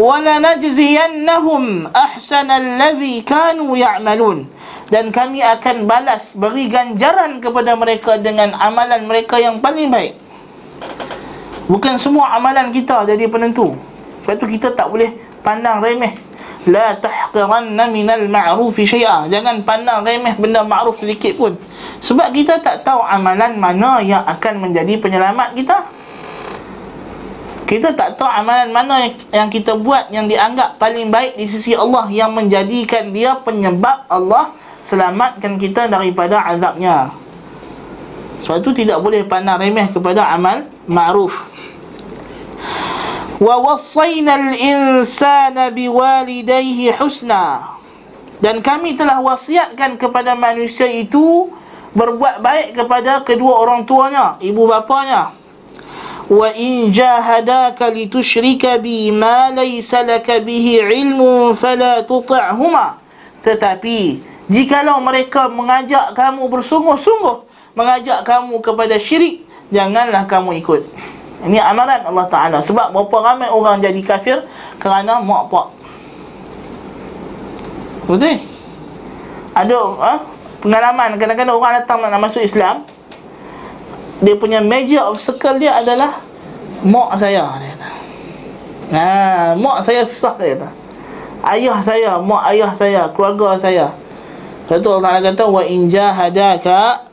A: Walanajziyannahum ahsana alladhi kanu ya'malun. Dan kami akan balas beri ganjaran kepada mereka dengan amalan mereka yang paling baik. Bukan semua amalan kita jadi penentu Sebab tu kita tak boleh pandang remeh. La tahqiranna minal ma'rufi syai'a. Jangan pandang remeh benda ma'ruf sedikit pun. Sebab kita tak tahu amalan mana yang akan menjadi penyelamat kita. Kita tak tahu amalan mana yang kita buat yang dianggap paling baik di sisi Allah yang menjadikan dia penyebab Allah selamatkan kita daripada azabnya. Sebab itu tidak boleh pandang remeh kepada amal ma'ruf wassayna al-insana biwalidayhi husna dan kami telah wasiatkan kepada manusia itu berbuat baik kepada kedua orang tuanya ibu bapanya. in jahadaka litushrika bi ma laysa laka bihi ilmun fala tuti'huma tetapi jikalau mereka mengajak kamu bersungguh-sungguh mengajak kamu kepada syirik janganlah kamu ikut ini amaran Allah Ta'ala Sebab berapa ramai orang jadi kafir Kerana mak pak Betul? Ada ha? pengalaman Kadang-kadang orang datang nak masuk Islam Dia punya major obstacle dia adalah Mak saya dia kata. Nah, mak saya susah dia kata. Ayah saya, mak ayah saya, keluarga saya. Betul Allah Ta'ala kata Wa in jahadaka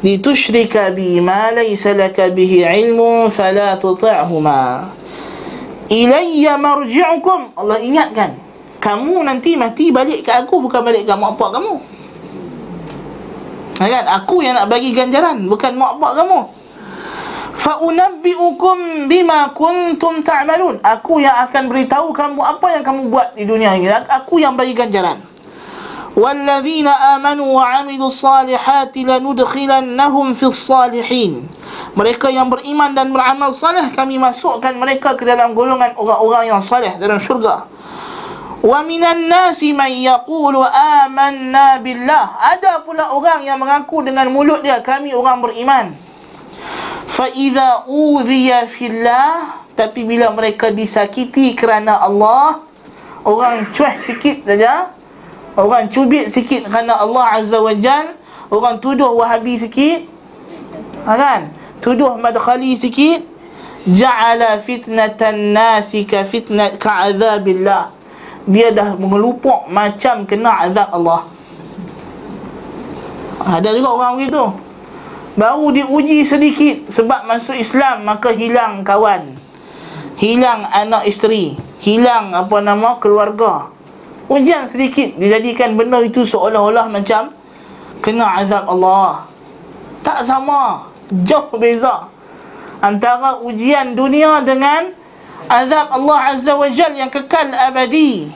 A: bi ma laysa laka bihi ilmun fala tuti'huma ilayya marji'ukum Allah ingatkan kamu nanti mati balik ke aku bukan balik ke mak pak kamu. Kan aku yang nak bagi ganjaran bukan mak pak kamu. Unabbiukum bima kuntum ta'malun. Aku yang akan beritahu kamu apa yang kamu buat di dunia ini. Aku yang bagi ganjaran والذين آمنوا وعملوا الصالحات لندخلنهم في الصالحين mereka yang beriman dan beramal saleh kami masukkan mereka ke dalam golongan orang-orang yang saleh dalam syurga wa minan nasi man yaqulu amanna billah ada pula orang yang mengaku dengan mulut dia kami orang beriman fa idza udhiya fillah tapi bila mereka disakiti kerana Allah orang cueh sikit saja Orang cubit sikit kerana Allah Azza wa Jal Orang tuduh wahabi sikit. Ha, Kan? Tuduh madkhali sikit. Ja'ala fitnatan nasi ka fitnat ka'adhabillah Dia dah mengelupuk macam kena azab Allah. Ada juga orang begitu Baru diuji sedikit sebab masuk Islam maka hilang kawan. Hilang anak isteri. Hilang apa nama keluarga Ujian sedikit dijadikan benda itu seolah-olah macam Kena azab Allah Tak sama Jauh beza Antara ujian dunia dengan Azab Allah Azza wa Jal yang kekal abadi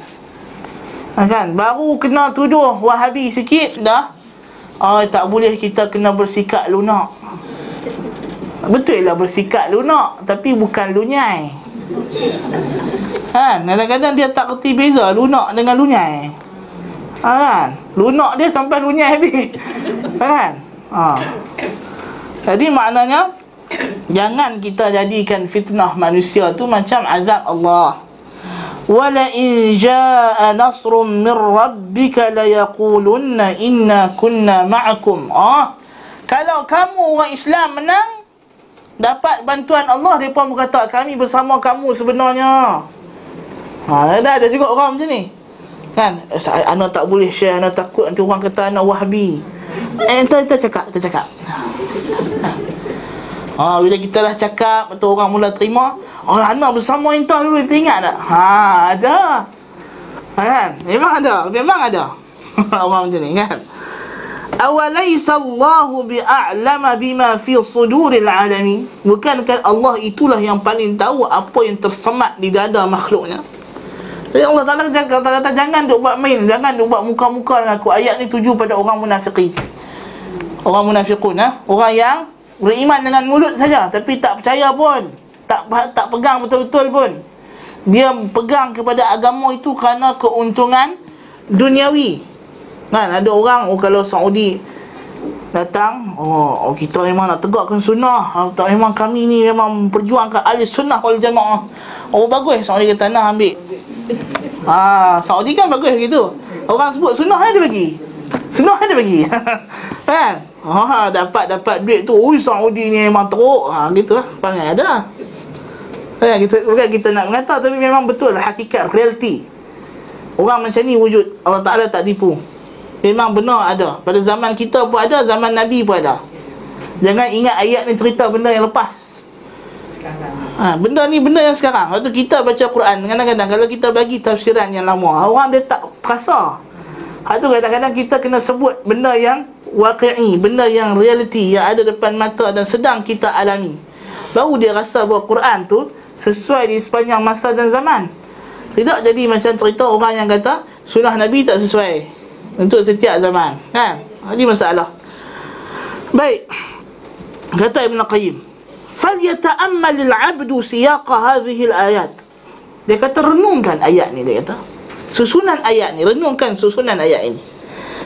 A: ha, kan? Baru kena tuduh wahabi sikit dah Oh, tak boleh kita kena bersikap lunak. Betul lah bersikap lunak tapi bukan lunyai. Kan? Kadang-kadang dia tak kerti beza lunak dengan lunyai. Ha, kan? Lunak dia sampai lunyai habis. Kan? Ha. Jadi maknanya, jangan kita jadikan fitnah manusia tu macam azab Allah. Wala in jaa nasrun min rabbika la yaqulunna inna kunna ma'akum. Ah. Kalau kamu orang Islam menang, dapat bantuan Allah depa berkata kami bersama kamu sebenarnya ha ada ada juga orang macam ni kan anak tak boleh share anak takut nanti orang kata anak wahabi eh kita kita cakap kita cakap Ha, bila kita dah cakap, betul orang mula terima. Oh, anak bersama intah dulu, kita ingat tak? Ha, ada. Ha, kan? Memang ada. Memang ada. orang macam ni, kan? Awalaysa Allahu bi'a'lama bima fi suduril alami? Bukankah Allah itulah yang paling tahu apa yang tersemat di dada makhluknya? Jadi Allah Ta'ala kata-kata jangan duk buat main, jangan duk buat muka-muka dengan aku. Ayat ni tuju pada orang munafiqin. Orang munafiqun, ha? orang yang beriman dengan mulut saja tapi tak percaya pun tak tak pegang betul-betul pun dia pegang kepada agama itu kerana keuntungan duniawi kan ada orang oh, kalau Saudi datang oh, oh kita memang nak tegakkan sunnah oh, tak memang kami ni memang perjuangkan ahli sunnah wal jamaah oh bagus Saudi kata nak ambil ah Saudi kan bagus gitu orang sebut sunnah ada bagi sunnah ada bagi kan Ha dapat dapat duit tu. Ui Saudi ni memang teruk. Ha gitu lah. Pangai ada. Ya, kita bukan kita nak mengata tapi memang betul lah hakikat realiti. Orang macam ni wujud. Allah Taala tak tipu. Memang benar ada. Pada zaman kita pun ada, zaman Nabi pun ada. Jangan ingat ayat ni cerita benda yang lepas. Ha, benda ni benda yang sekarang. Waktu kita baca Quran, kadang-kadang kalau kita bagi tafsiran yang lama, orang dia tak terasa. Ha tu kadang-kadang kita kena sebut benda yang waqi'i, benda yang realiti yang ada depan mata dan sedang kita alami. Baru dia rasa bahawa Quran tu sesuai di sepanjang masa dan zaman. Tidak jadi macam cerita orang yang kata sunnah Nabi tak sesuai untuk setiap zaman. Kan? Ini masalah. Baik. Kata Ibn Qayyim. فَلْيَتَأَمَّلِ الْعَبْدُ سِيَاقَ هَذِهِ الْآيَاتِ Dia kata renungkan ayat ni dia kata. Susunan ayat ni, renungkan susunan ayat ini.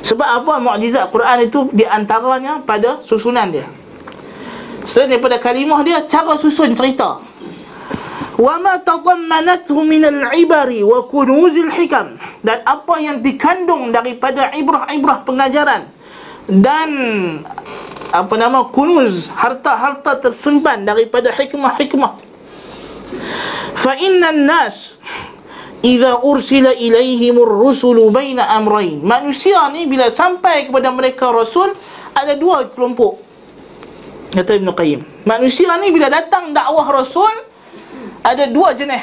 A: Sebab apa mukjizat Quran itu di antaranya pada susunan dia. Selain daripada kalimah dia cara susun cerita. Min al-ibari wa kunuzil hikam. Dan apa yang dikandung daripada ibrah-ibrah pengajaran dan apa nama kunuz harta-harta tersimpan daripada hikmah-hikmah. Fa inna nas Iza ursila ilaihimur rusulu baina amrain Manusia ni bila sampai kepada mereka rasul Ada dua kelompok. Kata Ibn Qayyim. Manusia ni bila datang dakwah rasul Ada dua jenis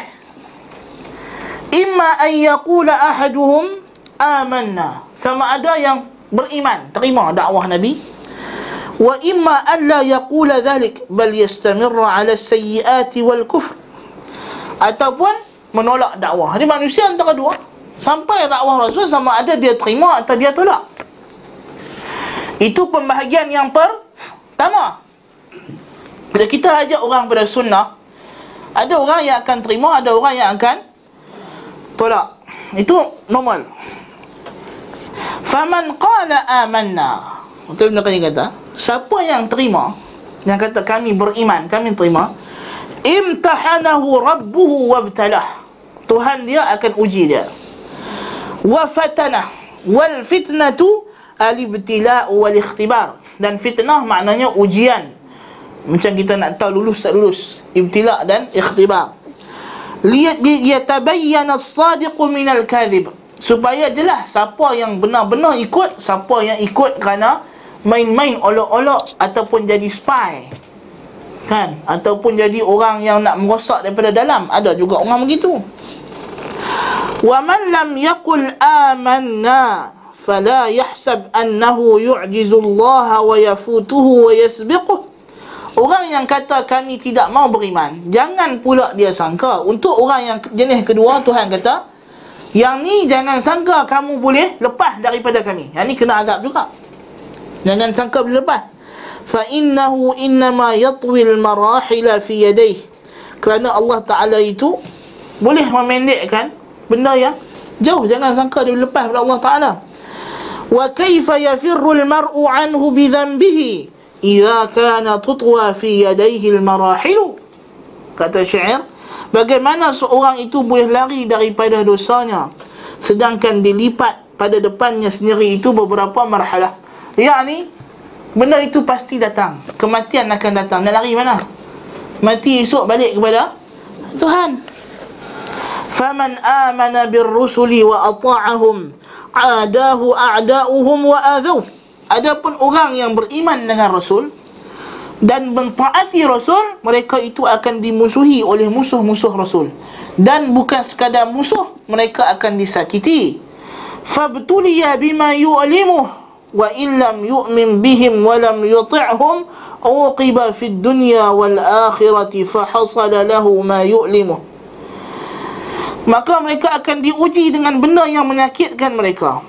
A: Imma an yaqula ahaduhum amanna Sama ada yang beriman Terima dakwah Nabi Wa imma an la yaqula dhalik Bal yastamirra ala sayyiati wal kufr Ataupun menolak dakwah. Jadi manusia antara dua. Sampai dakwah Rasul sama ada dia terima atau dia tolak. Itu pembahagian yang pertama. Bila kita ajak orang pada sunnah, ada orang yang akan terima, ada orang yang akan tolak. Itu normal. Faman qala amanna. Betul benar kata, siapa yang terima, yang kata kami beriman, kami terima, imtahanahu rabbuhu wabtalah. Tuhan dia akan uji dia. Wa fatanah wal fitnatu al-ibtila'u wal ikhtibar dan fitnah maknanya ujian macam kita nak tahu lulus tak lulus. Ibtila' dan ikhtibar. Lihat dia tabayyana as-sadiqu min al-kadhib supaya jelas siapa yang benar-benar ikut siapa yang ikut kerana main-main olok-olok ataupun jadi spy. Kan? Ataupun jadi orang yang nak merosak daripada dalam. Ada juga orang begitu. Wa man lam yaqul amanna fala yahsab annahu yu'jizu Allah wa yafutuhu wa Orang yang kata kami tidak mau beriman Jangan pula dia sangka Untuk orang yang jenis kedua Tuhan kata Yang ni jangan sangka kamu boleh lepas daripada kami Yang ni kena azab juga Jangan sangka boleh lepas فإنه إنما يطوي المراحل في يديه kerana Allah Ta'ala itu boleh memendekkan benda yang jauh jangan sangka dia lepas pada Allah Ta'ala wa kaifa yafirru al-mar'u anhu bi dhanbihi Idza kana tutwa fi yadayhi al-marahil kata syair bagaimana seorang itu boleh lari daripada dosanya sedangkan dilipat pada depannya sendiri itu beberapa marhalah. Yakni Benda itu pasti datang. Kematian akan datang. Nak lari mana? Mati esok balik kepada Tuhan. Faman amana birrusuli wa ata'ahum Adahu a'da'uhum wa adhaw Adapun orang yang beriman dengan Rasul dan mentaati Rasul, mereka itu akan dimusuhi oleh musuh-musuh Rasul. Dan bukan sekadar musuh, mereka akan disakiti. Fabtuliya bima yu'limuh wa illam yu'min bihim wa lam yuti'hum uqiba fid dunya wal akhirati fa hasala lahu ma yu'limuh. Maka mereka akan diuji dengan benda yang menyakitkan mereka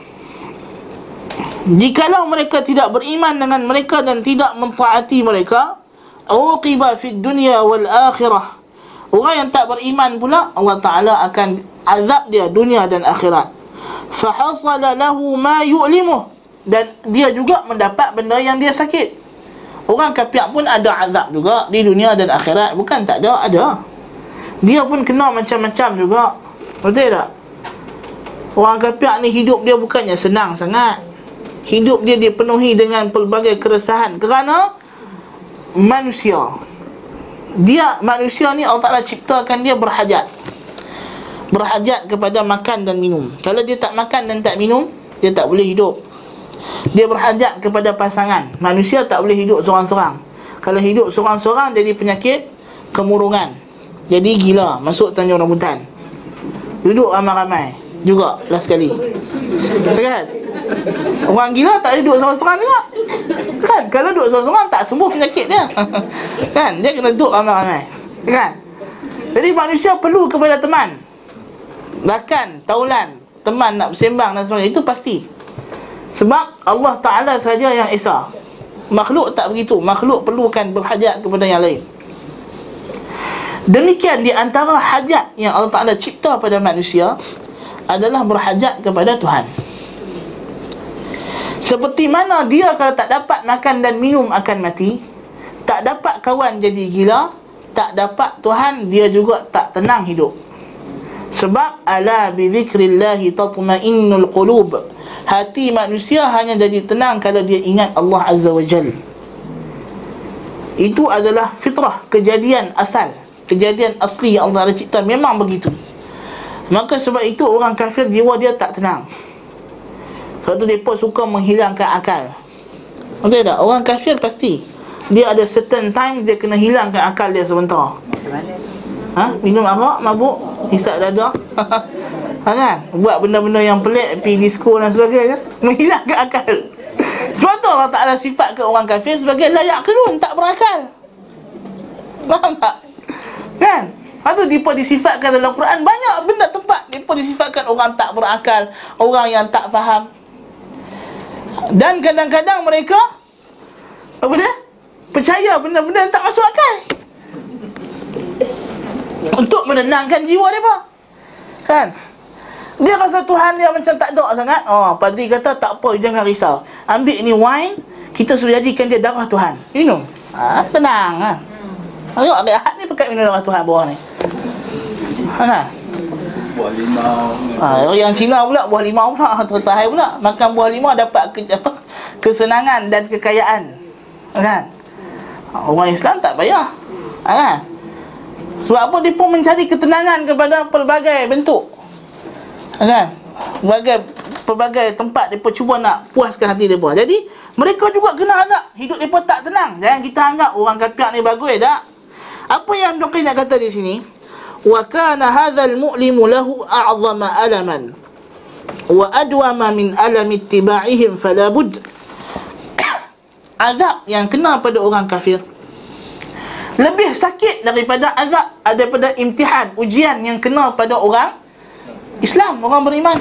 A: jikalau mereka tidak beriman dengan mereka dan tidak mentaati mereka uqiba fid dunya wal akhirah orang yang tak beriman pula Allah Taala akan azab dia dunia dan akhirat fa hasala lahu ma yu'limuh dan dia juga mendapat benda yang dia sakit. Orang kafir pun ada azab juga di dunia dan akhirat. Bukan tak ada, ada. Dia pun kena macam-macam juga. Betul tak? Orang kafir ni hidup dia bukannya senang sangat. Hidup dia dipenuhi dengan pelbagai keresahan kerana manusia. Dia manusia ni Allah Taala ciptakan dia berhajat. Berhajat kepada makan dan minum. Kalau dia tak makan dan tak minum, dia tak boleh hidup. Dia berhajat kepada pasangan. Manusia tak boleh hidup seorang-seorang. Kalau hidup seorang-seorang jadi penyakit kemurungan. Jadi gila. Masuk tanjung rambutan duduk ramai-ramai juga last sekali kan orang gila tak duduk seorang-seorang juga. Kan? Kalau duduk seorang-seorang tak sembuh penyakit dia. Kan? Dia kena duduk ramai-ramai. Kan? Jadi manusia perlu kepada teman. Rakan taulan teman nak bersembang dan sebagainya. Itu pasti. Sebab Allah Ta'ala saja yang Esa. Makhluk tak begitu. Makhluk perlukan berhajat kepada yang lain. Demikian di antara hajat yang Allah Ta'ala cipta pada manusia Adalah berhajat kepada Tuhan Seperti mana dia kalau tak dapat makan dan minum akan mati Tak dapat kawan jadi gila Tak dapat Tuhan dia juga tak tenang hidup sebab ala bi dzikrillahi tatma'innul qulub. Hati manusia hanya jadi tenang kalau dia ingat Allah Azza wa Jalla. Itu adalah fitrah, kejadian asal, kejadian asli yang Allah cipta memang begitu. Maka sebab itu orang kafir jiwa dia tak tenang. Sebab tu mereka suka menghilangkan akal. Betul tak? Orang kafir pasti dia ada certain time dia kena hilangkan akal dia sebentar. Ha? Minum arak, mabuk, hisap dada. ha kan? Buat benda-benda yang pelik, pergi disco dan sebagainya. Menghilangkan akal. Sebab tu Allah Ta'ala sifat ke orang kafir sebagai layak kerun, tak berakal. Faham tak? Kan? Lepas tu dia disifatkan dalam Quran Banyak benda tempat Dia disifatkan orang tak berakal Orang yang tak faham Dan kadang-kadang mereka Apa dia? Percaya benda-benda yang tak masuk akal untuk menenangkan jiwa apa? Kan? Dia rasa Tuhan dia macam tak ada sangat. Oh, padri kata tak apa, jangan risau. Ambil ni wine, kita sudah jadikan dia darah Tuhan. Minum. Ha, tenang ha. Tengok hari Ahad ni pekat minum darah Tuhan bawah ni. Ha.
B: Buah limau.
A: Ha, yang Cina pula buah limau pula tertahai pula. Makan buah limau dapat ke, apa, kesenangan dan kekayaan. Kan? Orang Islam tak payah. Ha, kan? Sebab apa dia pun mencari ketenangan kepada pelbagai bentuk. Ha, kan? Pelbagai pelbagai tempat pun cuba nak puaskan hati pun. Jadi mereka juga kena agak hidup pun tak tenang. Jangan kita anggap orang kafir ni bagus tak. Apa yang Ibn nak kata di sini? wa kana hadha al-mu'limu lahu a'zama alaman. Wa adwama min alam ittiba'ihim fala bud. Azab yang kena pada orang kafir. Lebih sakit daripada azab daripada imtihan ujian yang kena pada orang Islam orang beriman.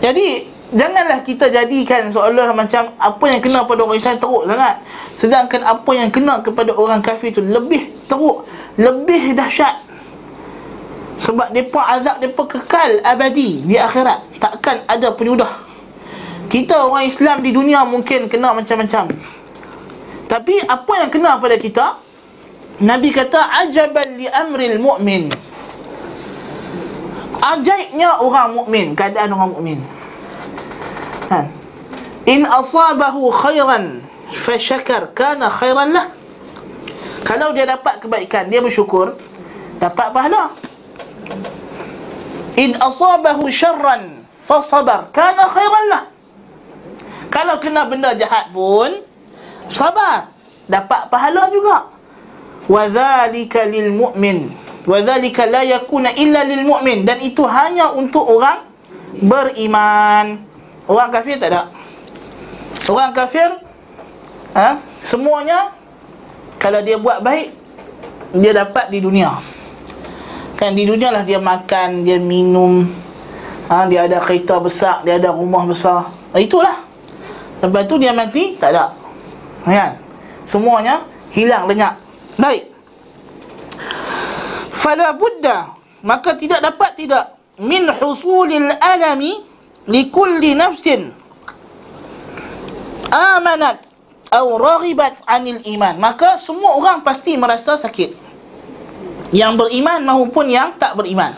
A: Jadi janganlah kita jadikan seolah macam apa yang kena pada orang Islam teruk sangat sedangkan apa yang kena kepada orang kafir itu lebih teruk lebih dahsyat sebab depa azab depa kekal abadi di akhirat. Takkan ada penyudah. Kita orang Islam di dunia mungkin kena macam-macam. Tapi apa yang kena pada kita? Nabi kata ajaban li amril mu'min. Ajaibnya orang mukmin, keadaan orang mukmin. In asabahu khairan fashakar kana khairan lah. Kalau dia dapat kebaikan, dia bersyukur, dapat pahala. In asabahu syarran fasabar kana khairan lah. Kalau kena benda jahat pun sabar, dapat pahala juga. Wa dzalika lil mu'min. Wa dzalika la yakuna illa lil mu'min dan itu hanya untuk orang beriman. Orang kafir tak ada. Orang kafir ha, semuanya kalau dia buat baik dia dapat di dunia. Kan di dunia lah dia makan, dia minum ha, Dia ada kereta besar, dia ada rumah besar. Ha, Itulah. Lepas tu dia mati, tak ada. Kan? Semuanya hilang lenyap Baik. Fala buddha Maka tidak dapat tidak. Min husulil alami Likulli nafsin Amanat Atau raghibat anil iman Maka semua orang pasti merasa sakit yang beriman maupun yang tak beriman.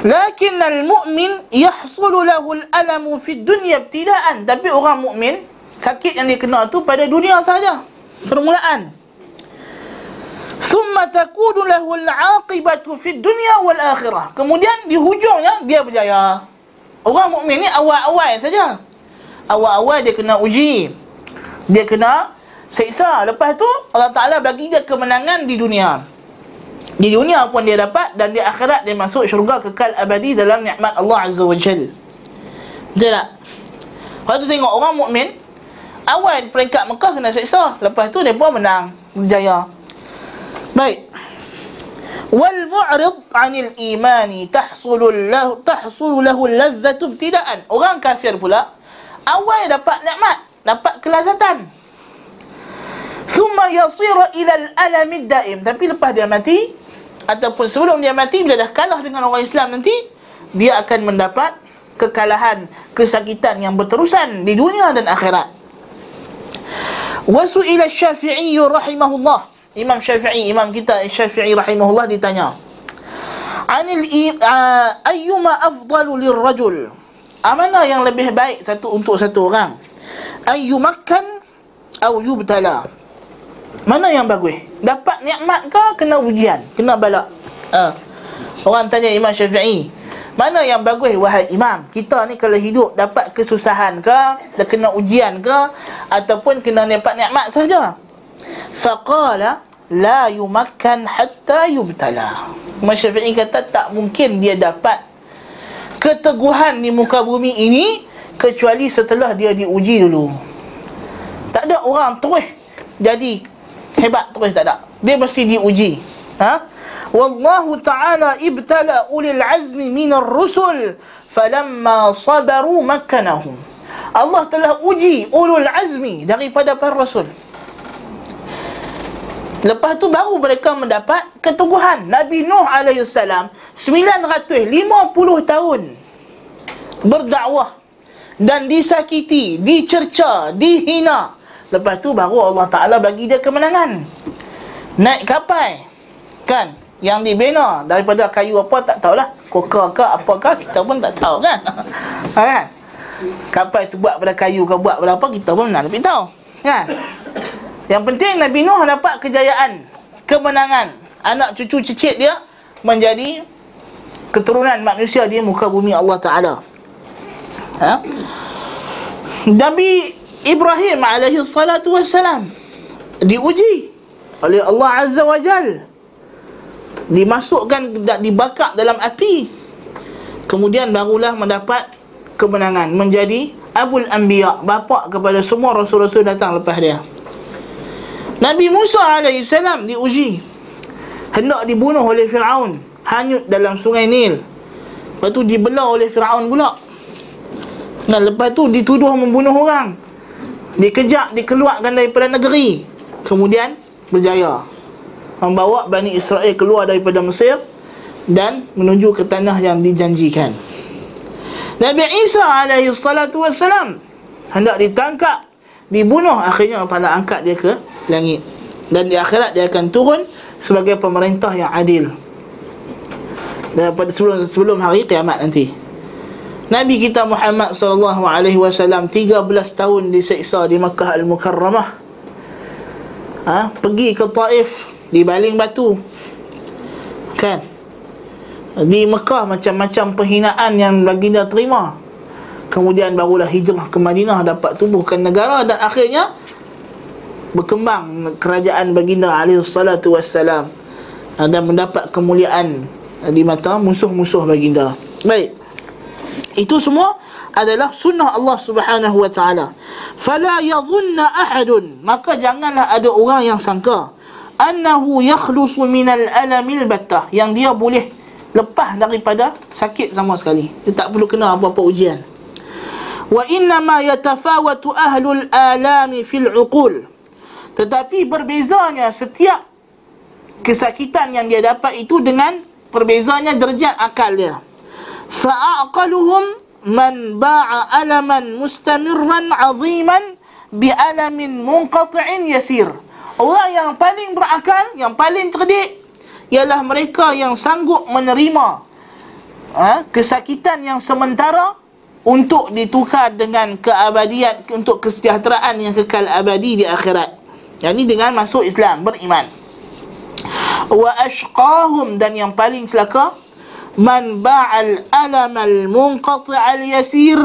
A: Lakin al-mu'min yahsulu lahu al-alamu fi dunya ibtida'an. Tapi orang mukmin sakit yang dia kena tu pada dunia saja. Permulaan. Thumma takunu lahu al-'aqibatu fi dunya wal akhirah. Kemudian di hujungnya dia berjaya. Orang mukmin ni awal-awal saja. Awal-awal dia kena uji. Dia kena seksa lepas tu Allah Taala bagi dia kemenangan di dunia di dunia pun dia dapat dan di akhirat dia masuk syurga kekal abadi dalam nikmat Allah Azza wa Jal betul tak kalau tu tengok orang mukmin awal peringkat Mekah kena seksa lepas tu dia pun menang berjaya baik. Wal mu'rid 'anil imani tahsulu lahu tahsulu lahu ladzatu ibtida'an. Orang kafir pula awal dapat nikmat dapat kelazatan. Thumma yasira ila al-alami daim Tapi lepas dia mati Ataupun sebelum dia mati Bila dah kalah dengan orang Islam nanti Dia akan mendapat kekalahan Kesakitan yang berterusan Di dunia dan akhirat. Wasu ila syafi'i rahimahullah Imam syafi'i Imam kita syafi'i rahimahullah ditanya Anil uh, Ayyuma afdalu lirrajul Amana yang lebih baik satu untuk satu orang Ayyumakkan Au yubtala mana yang bagus? Dapat nikmat ke kena ujian? Kena balak? Ha. Orang tanya Imam Syafi'i. Mana yang bagus wahai imam? Kita ni kalau hidup dapat kesusahan ke, kena ujian ke ataupun kena dapat nikmat saja? Faqala la yumakkan hatta yubtala. Imam Syafi'i kata tak mungkin dia dapat keteguhan di muka bumi ini kecuali setelah dia diuji dulu. Tak ada orang terus jadi hebat terus tak ada. Dia mesti diuji. Ha? Wallahu ta'ala ibtala ulil azmi minar rusul falamma sabaru makkanahum. Allah telah uji ulul azmi daripada para rasul. Lepas tu baru mereka mendapat keteguhan. Nabi Nuh AS 950 tahun berdakwah dan disakiti, dicerca, dihina. Lepas tu baru Allah Ta'ala bagi dia kemenangan. Naik kapal Kan? Yang dibina daripada kayu apa tak tahulah. Koka ke apakah kita pun tak tahu kan? Ha, kan? Kapal tu buat pada kayu ke buat pada apa kita pun nak lebih tahu kan yang penting Nabi Nuh dapat kejayaan kemenangan. Anak cucu cicit dia menjadi keturunan manusia di muka bumi Allah Taala. Ha? Nabi Ibrahim alaihi salatu wassalam diuji oleh Allah Azza wa Jalla dimasukkan dibakar dalam api. Kemudian barulah mendapat kemenangan menjadi Abul Anbiya bapa kepada semua rasul-rasul datang lepas dia Nabi Musa AS diuji. Hendak dibunuh oleh Firaun. Hanyut dalam sungai Nil. Lepas tu dibelah oleh Firaun pula. Dan lepas tu dituduh membunuh orang. Dikejak dikeluarkan daripada negeri. Kemudian berjaya. Membawa Bani Israel keluar daripada Mesir dan menuju ke tanah yang dijanjikan. Nabi Isa alaihi salatu hendak ditangkap, dibunuh. Akhirnya Allah angkat dia ke langit. Dan di akhirat dia akan turun sebagai pemerintah yang adil. Dan pada sebelum sebelum hari kiamat nanti. Nabi kita Muhammad sallallahu alaihi wasallam 13 tahun diseksa di Makkah Al-Mukarramah. Ha, pergi ke Taif di baling batu kan di Mekah macam-macam penghinaan yang baginda terima kemudian barulah hijrah ke Madinah dapat tubuhkan negara dan akhirnya berkembang kerajaan baginda alaihi salatu wassalam. Dan mendapat kemuliaan di mata musuh-musuh baginda. Baik. Itu semua adalah sunnah Allah Subhanahu wa taala. Fala yadhunna ahadun. Maka janganlah ada orang yang sangka annahu yakhlusu minal alamil battah yang dia boleh lepas daripada sakit sama sekali. Dia tak perlu kena apa-apa ujian. Wa inna ma yatafawatu ahlul alami fil uqul tetapi berbezanya setiap kesakitan yang dia dapat itu dengan perbezanya derajat akal dia fa'aqaluhum man ba'a alaman mustamirran aziman bi alamin munqati'in yasir Orang yang paling berakal, yang paling cerdik ialah mereka yang sanggup menerima ha, kesakitan yang sementara untuk ditukar dengan keabadian untuk kesejahteraan yang kekal abadi di akhirat. Yang ini dengan masuk Islam, beriman. Wa ashqahum dan yang paling celaka man ba'al alam al munqati' al yasir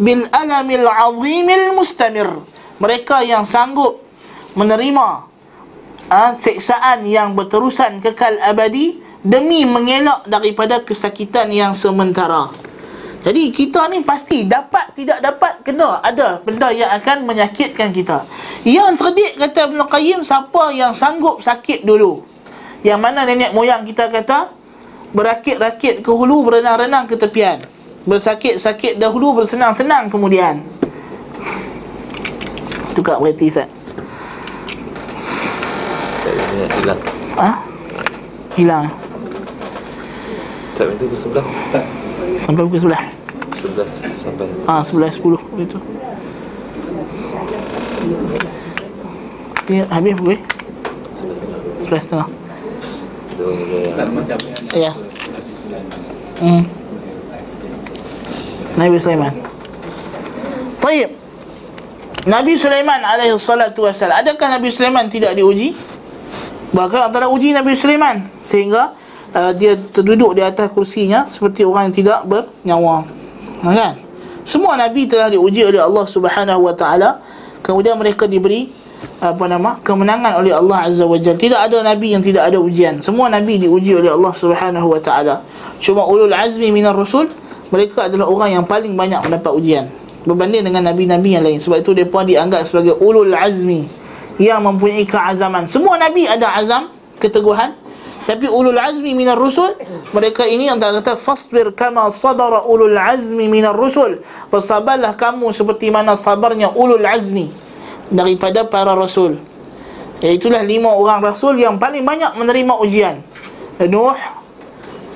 A: bil alam al azim al mustamir. Mereka yang sanggup menerima ha, seksaan yang berterusan kekal abadi demi mengelak daripada kesakitan yang sementara. Jadi kita ni pasti dapat tidak dapat kena ada benda yang akan menyakitkan kita. Yang cerdik kata Ibn Qayyim siapa yang sanggup sakit dulu. Yang mana nenek moyang kita kata berakit-rakit ke hulu berenang-renang ke tepian. Bersakit-sakit dahulu bersenang-senang kemudian. Tukar berhenti Ustaz hilang. Ah? Hilang.
B: Tak itu pukul sebelah. Tak.
A: Sampai pukul sebelah.
B: Sebelah sampai.
A: Ah, sebelah sepuluh itu. Ya, habis boleh? Sebelah setengah. Ya. Hmm. Nabi Sulaiman. Taib. Nabi Sulaiman alaihi salatu wassalam. Adakah Nabi Sulaiman tidak diuji? Bahkan antara uji Nabi Sulaiman Sehingga uh, dia terduduk di atas kursinya Seperti orang yang tidak bernyawa ha, kan? Semua Nabi telah diuji oleh Allah Subhanahu Wa Taala. Kemudian mereka diberi apa nama kemenangan oleh Allah Azza wa Jalla. Tidak ada nabi yang tidak ada ujian. Semua nabi diuji oleh Allah Subhanahu wa taala. Cuma ulul azmi minar rusul mereka adalah orang yang paling banyak mendapat ujian berbanding dengan nabi-nabi yang lain. Sebab itu depa dianggap sebagai ulul azmi yang mempunyai keazaman. Semua nabi ada azam, keteguhan. Tapi ulul azmi minar rusul mereka ini tak kata fasbir kama sabara ulul azmi minar rusul. Bersabarlah kamu seperti mana sabarnya ulul azmi daripada para rasul. Itulah lima orang rasul yang paling banyak menerima ujian. Nuh,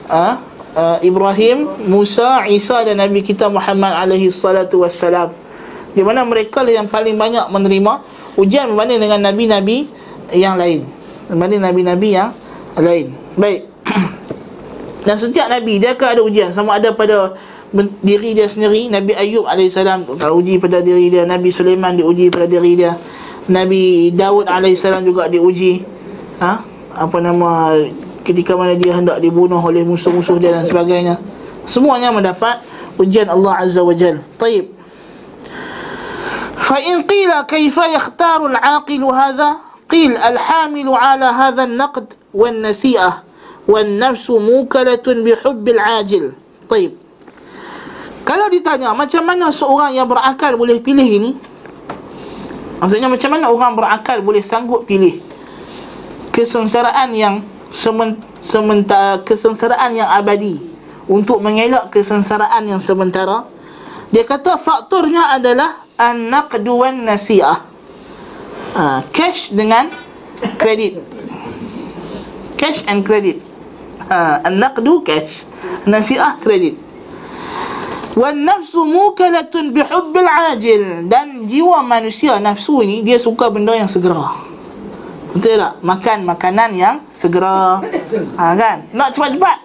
A: uh, uh, Ibrahim, Musa, Isa dan Nabi kita Muhammad alaihi salatu wassalam. Di mana mereka yang paling banyak menerima ujian berbanding dengan nabi-nabi yang lain berbanding nabi-nabi yang lain baik Dan setiap Nabi dia akan ada ujian Sama ada pada men- diri dia sendiri Nabi Ayub AS Kalau uji pada diri dia Nabi Sulaiman diuji pada diri dia Nabi Daud AS juga diuji ha? Apa nama Ketika mana dia hendak dibunuh oleh musuh-musuh dia dan sebagainya Semuanya mendapat ujian Allah Azza wa Jal Taib فإن قيل كيف يختار العاقل هذا قيل الحامل على هذا النقد والنسيئة والنفس موكلة بحب العاجل طيب kalau ditanya macam mana seorang yang berakal boleh pilih ini Maksudnya macam mana orang berakal boleh sanggup pilih Kesengsaraan yang sementara Kesengsaraan yang abadi Untuk mengelak kesengsaraan yang sementara Dia kata faktornya adalah An-naqdu wan nasi'ah ha, Cash dengan kredit Cash and credit. Ha, An-naqdu cash. Nasi'ah kredit Wan nafsu mukalatun bihubbil ajil. Dan jiwa manusia nafsu ini Dia suka benda yang segera. Betul tak? Makan makanan yang segera. Ha, kan? Nak cepat-cepat.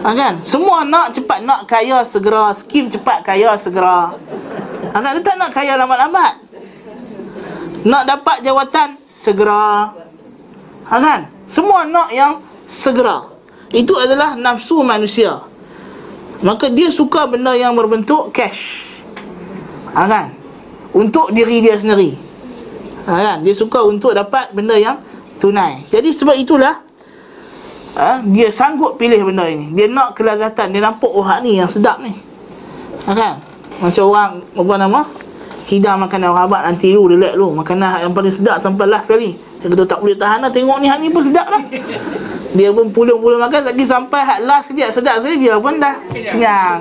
A: Ha, kan? Semua nak cepat Nak kaya segera. Skim cepat kaya segera. Ha, kan? Dia tak nak kaya lambat-lambat Nak dapat jawatan Segera. Ha, kan? Semua nak yang segera. Itu adalah nafsu manusia. Maka dia suka benda yang berbentuk cash. Ha, kan? Untuk diri dia sendiri. Ha, kan? Dia suka untuk dapat benda yang tunai. Jadi sebab itulah ha, Dia sanggup pilih benda ini. Dia nak kelazatan. Dia nampak oh ni yang sedap ni. Ha, kan? Macam orang Apa nama Hidang makanan orang abad nanti lu Dia lihat lu Makanan yang paling sedap sampai last sekali Dia kata tak boleh tahan lah Tengok ni hak ni pun sedap lah dia pun pulung-pulung makan lagi sampai hak last dia sedap sekali dia pun dah kenyang.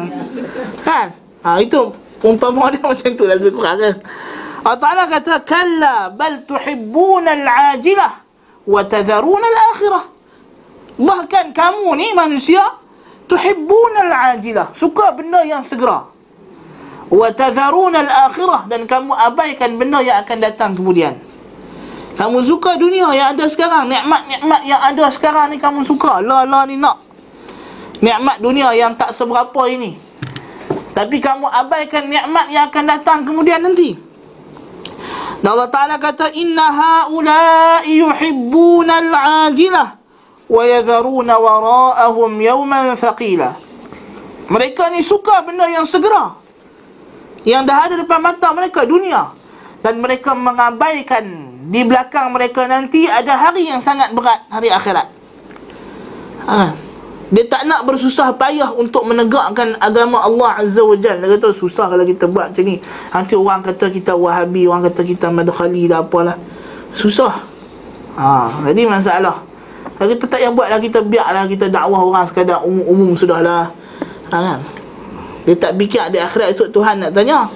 A: Kan? Ha itu umpama dia macam tu lah lebih kurang kan. Allah Ta'ala kata kalla bal tuhibbuna al-ajilah wa tadharuna al-akhirah. Bahkan kamu ni manusia tuhibbuna al-ajilah, suka benda yang segera. Wa tadharuna al-akhirah dan kamu abaikan benda yang akan datang kemudian. Kamu suka dunia yang ada sekarang. Nikmat-nikmat yang ada sekarang ni kamu suka. La la ni nak. Nikmat dunia yang tak seberapa ini. Tapi kamu abaikan nikmat yang akan datang kemudian nanti. Dan Allah Ta'ala kata Inna ha'ulai yuhibbuna al-ajilah Wa yadharuna wara'ahum yawman thaqila. Mereka ni suka benda yang segera Yang dah ada depan mata mereka dunia Dan mereka mengabaikan di belakang mereka nanti ada hari yang sangat berat hari akhirat. Ha. Dia tak nak bersusah payah untuk menegakkan agama Allah Azza wa Jalla. Dia kata susah kalau kita buat macam ni. Nanti orang kata kita Wahabi, orang kata kita Madkhali dah apalah. Susah. Ha, jadi masalah. Kalau kita tak yang buatlah kita biarlah kita dakwah orang sekadar umum-umum sudahlah. Ha, kan? Dia tak fikir di akhirat esok Tuhan nak tanya.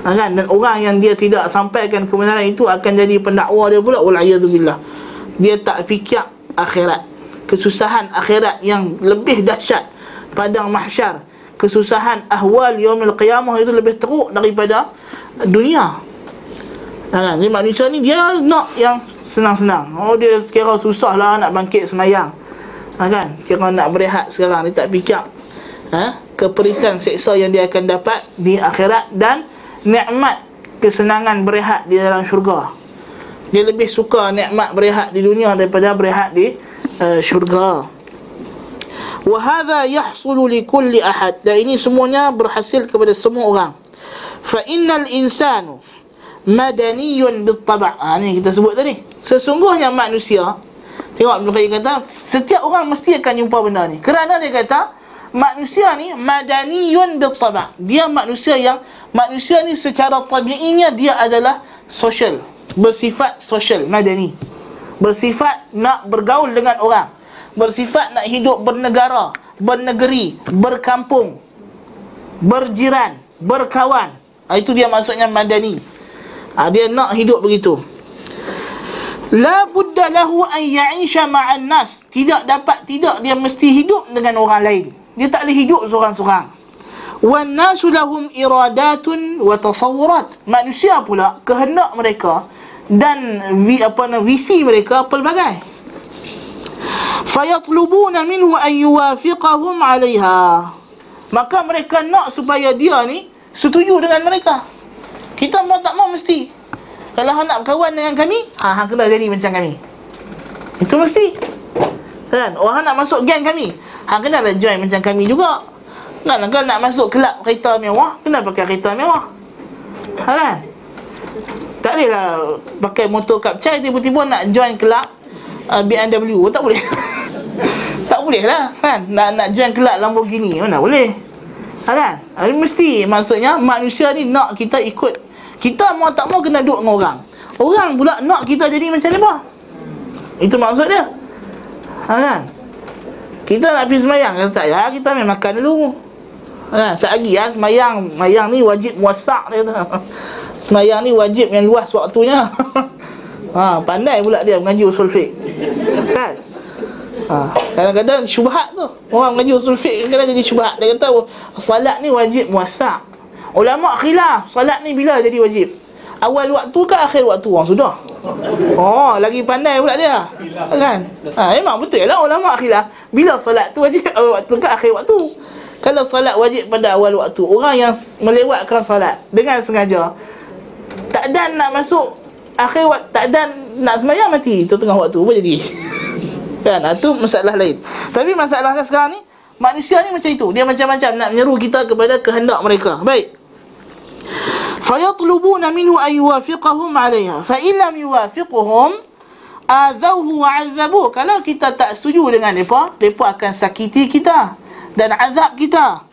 A: Ha, kan? Dan orang yang dia tidak sampaikan kebenaran itu Akan jadi pendakwa dia pula. Walayatubillah Dia tak fikir akhirat. Kesusahan akhirat yang lebih dahsyat Padang mahsyar. Kesusahan ahwal yaumil qiyamah itu lebih teruk daripada dunia. Ha, kan? Jadi manusia ni dia nak yang senang-senang. Oh dia kira susah lah nak bangkit semayang. Ha, kan? Kira nak berehat sekarang. Dia tak fikir. Ha? Keperitan seksa yang dia akan dapat di akhirat Dan nikmat kesenangan berehat di dalam syurga. Dia lebih suka nikmat berehat di dunia daripada berehat di uh, syurga. Wa hadha yahsulu li kulli ahad. Dan ini semuanya berhasil kepada semua orang. Fa innal insanu madaniyun bil taba'. Ha, ni kita sebut tadi. Sesungguhnya manusia Tengok Ibn Qayyim kata Setiap orang mesti akan jumpa benda ni Kerana dia kata Manusia ni Madaniyun bil taba' Dia manusia yang manusia ni secara tabiinya dia adalah social. Bersifat social madani. Bersifat nak bergaul dengan orang. Bersifat nak hidup bernegara bernegeri berkampung berjiran berkawan. Ha, itu dia maksudnya madani. Ha, dia nak hidup begitu. La budda lahu an ya'isha ma'an nas. Tidak dapat tidak dia mesti hidup dengan orang lain dia tak boleh hidup seorang-seorang. Wan nasu lahum iradatun wa وَتَصَوُّرَاتٌ Manusia pula kehendak mereka dan vi, apa nama visi mereka pelbagai. فَيَطْلُبُونَ minhu an yuwafiqahum 'alayha. Maka mereka nak supaya dia ni setuju dengan mereka. Kita mau tak mau mesti. Kalau hang nak berkawan dengan kami, ha hang kena jadi macam kami. Itu mesti kan? Orang nak masuk geng kami? Hang kena ada join macam kami juga. Nak nak nak masuk kelab kereta mewah? Kena pakai kereta mewah. Ha kan? Tak boleh lah pakai motor kapcai tiba-tiba nak join kelab uh, BMW tak boleh. Tak boleh lah kan? Nak nak join kelab Lamborghini mana boleh? Ha kan? Ha, mesti maksudnya manusia ni nak kita ikut. Kita mau tak mau kena duduk dengan orang. Orang pula nak kita jadi macam apa itu maksud dia ha kan? Kita nak pergi semayang. Kata tak ya kita ambil makan dulu. Ha, Sehari ya semayang. Semayang ni wajib muasak dia kata. Semayang ni wajib yang luas waktunya. Ha, Pandai pula dia mengaji usul fiqh. Kan? Ha, Kadang-kadang syubhat tu. Orang mengaji usul fiqh kadang-kadang jadi syubhat. Dia kata salat ni wajib muasak Ulama khilaf Salat ni bila jadi wajib? Awal waktu ke akhir waktu? Orang sudah Oh lagi pandai pula dia. Kan? Ha, Memang betul lah ulama khilaf Bila salat tu wajib awal waktu ke akhir waktu? Kalau salat wajib pada awal waktu Orang yang melewatkan salat Dengan sengaja Tak dan nak masuk Akhir waktu Tak dan nak semayang mati tengah waktu Apa jadi? Kan? Itu masalah lain. Tapi masalah sekarang ni Manusia ni macam itu. Dia macam-macam nak menyeru kita kepada kehendak mereka. Baik فيطلبون منه أن يوافقهم عليها فإن لم يوافقهم آذوه وعذبوه kalau kita tak setuju dengan mereka mereka akan sakiti kita dan azab kita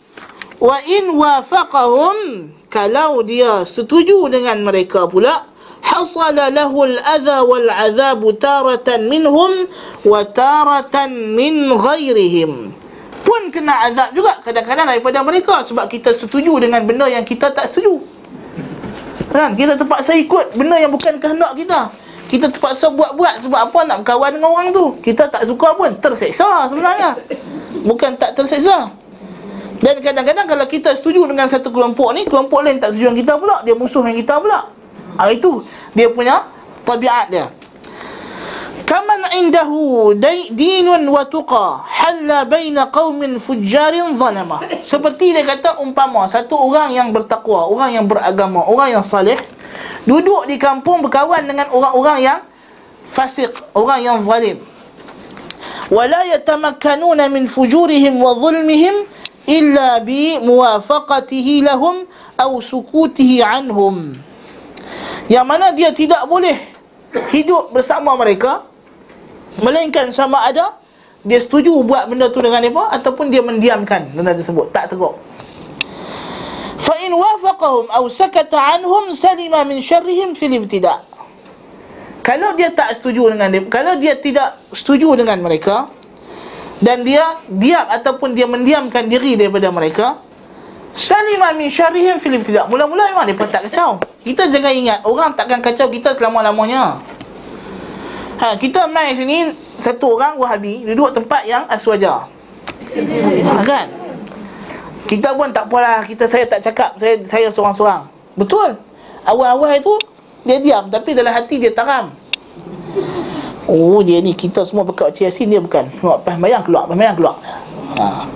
A: wa in wafaqahum kalau dia setuju dengan mereka pula hasala lahu al-adha wal azab taratan minhum wa taratan min ghairihim pun kena azab juga kadang-kadang daripada mereka sebab kita setuju dengan benda yang kita tak setuju Kan? Kita terpaksa ikut benda yang bukan kehendak kita. Kita terpaksa buat-buat sebab apa nak berkawan dengan orang tu. Kita tak suka pun terseksa sebenarnya. Bukan tak terseksa. Dan kadang-kadang kalau kita setuju dengan satu kelompok ni, kelompok lain tak setuju dengan kita pula, dia musuh dengan kita pula. Ha, itu dia punya tabiat dia. Kaman indahu dinun wa tuqa halla baina qaumin fujjarin zalama. Seperti dia kata umpama satu orang yang bertakwa, orang yang beragama, orang yang saleh duduk di kampung berkawan dengan orang-orang yang fasik, orang yang zalim. Min fujurihim wa zulmihim illa bi muwafaqatihi lahum aw sukutihi anhum. Yang mana dia tidak boleh hidup bersama mereka Melainkan sama ada dia setuju buat benda tu dengan apa ataupun dia mendiamkan benda tersebut tak teruk. Fa in wafaqahum aw sakata anhum salima min syarrihim fil ibtida'. Kalau dia tak setuju dengan dia, kalau dia tidak setuju dengan mereka dan dia diam ataupun dia mendiamkan diri daripada mereka, salima min syarrihim fil ibtida'. Mula-mula memang dia pun tak kacau. Kita jangan ingat orang takkan kacau kita selama-lamanya. Ha, kita mai sini satu orang Wahabi duduk tempat yang aswaja. Ha, kan? Kita pun tak apalah, kita saya tak cakap, saya saya seorang-seorang. Betul. Awal-awal itu dia diam tapi dalam hati dia taram. Oh, dia ni kita semua bekat Yasin dia bukan. Tengok pas mayang keluar, pas mayang keluar. Ha.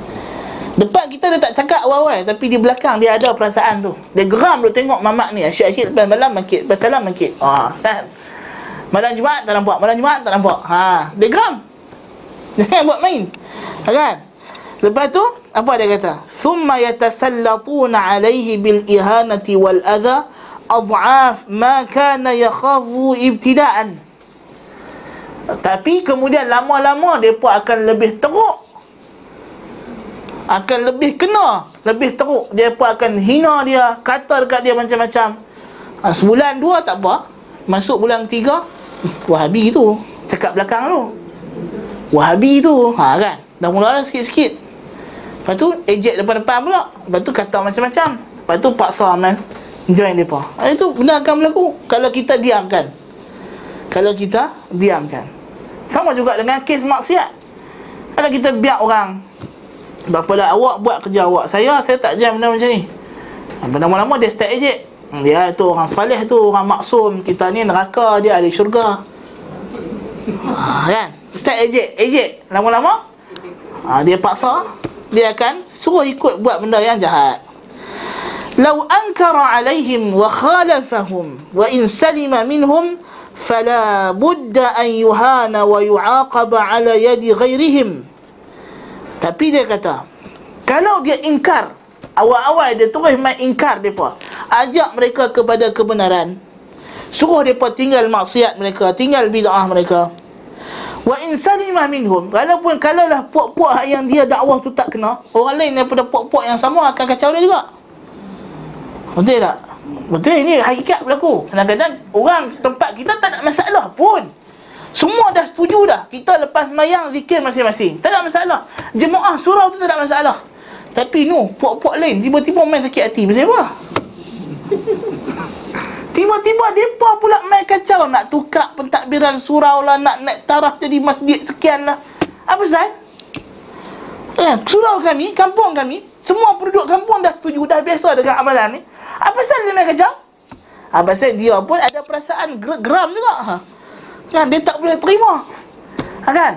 A: Depan kita dia tak cakap awal-awal Tapi di belakang dia ada perasaan tu Dia geram dia tengok mamak ni Asyik-asyik lepas malam mangkit Lepas salam mangkit ha, kan? Malam Jumaat tak nampak Malam Jumaat tak nampak. Ha, Dia geram. Jangan buat main. Kan? Lepas tu Apa dia kata? Thumma yatasallatuna alaihi bil ihanati wal adha Ad'af ma kana yakhafu ibtidaan. Tapi kemudian lama-lama Mereka akan lebih teruk. Akan lebih kena Lebih teruk. Dia pun akan hina dia Kata dekat dia macam-macam. Ha, Sebulan dua tak apa. Masuk bulan tiga Wahabi tu Cakap belakang tu. Wahabi tu Ha kan? Dah mula dah sikit-sikit. Lepas tu ejek depan-depan pula. Lepas tu kata macam-macam. Lepas tu paksa man Join mereka. Ha, Itu benda akan berlaku. Kalau kita diamkan. Kalau kita diamkan. Sama juga dengan kes maksiat. Kalau kita biar orang Tak apalah awak buat kerja awak Saya, saya tak jam benda macam ni. Lama-lama dia start ejek dia tu orang salih tu orang maksum kita ni neraka dia ahli syurga ha, kan kita ejek, ejek lama-lama ha, dia paksa dia akan suruh ikut buat benda yang jahat. Lau ankara alaihim wa khalafahum wa in salima minhum fala budda an yuhana wa yu'aqaba ala yadi ghairihim. Tapi dia kata, kalau dia ingkar, awal-awal dia terus main ingkar depa. Ajak mereka kepada kebenaran. Suruh depa tinggal maksiat mereka, tinggal bid'ah mereka. Wa in salima minhum Walaupun kalaulah puak-puak yang dia dakwah tu tak kena Orang lain daripada puak-puak yang sama akan kacau dia juga Betul tak? Betul ini hakikat berlaku Kadang-kadang orang tempat kita tak ada masalah pun Semua dah setuju dah Kita lepas mayang zikir masing-masing Tak ada masalah Jemaah surau tu tak ada masalah Tapi nu, puak-puak lain Tiba-tiba main sakit hati Pasal apa? Tiba-tiba mereka pula main kacau. Nak tukar pentadbiran surau lah. Nak naik taraf jadi masjid sekian lah. Apa saya? Eh, surau kami, kampung kami Semua penduduk kampung dah setuju. Dah biasa dengan amalan ni. Apa pasal dia main kacau? Apa pasal dia pun ada perasaan geram juga. Ha. Kan, dia tak boleh terima. Ha, Kan?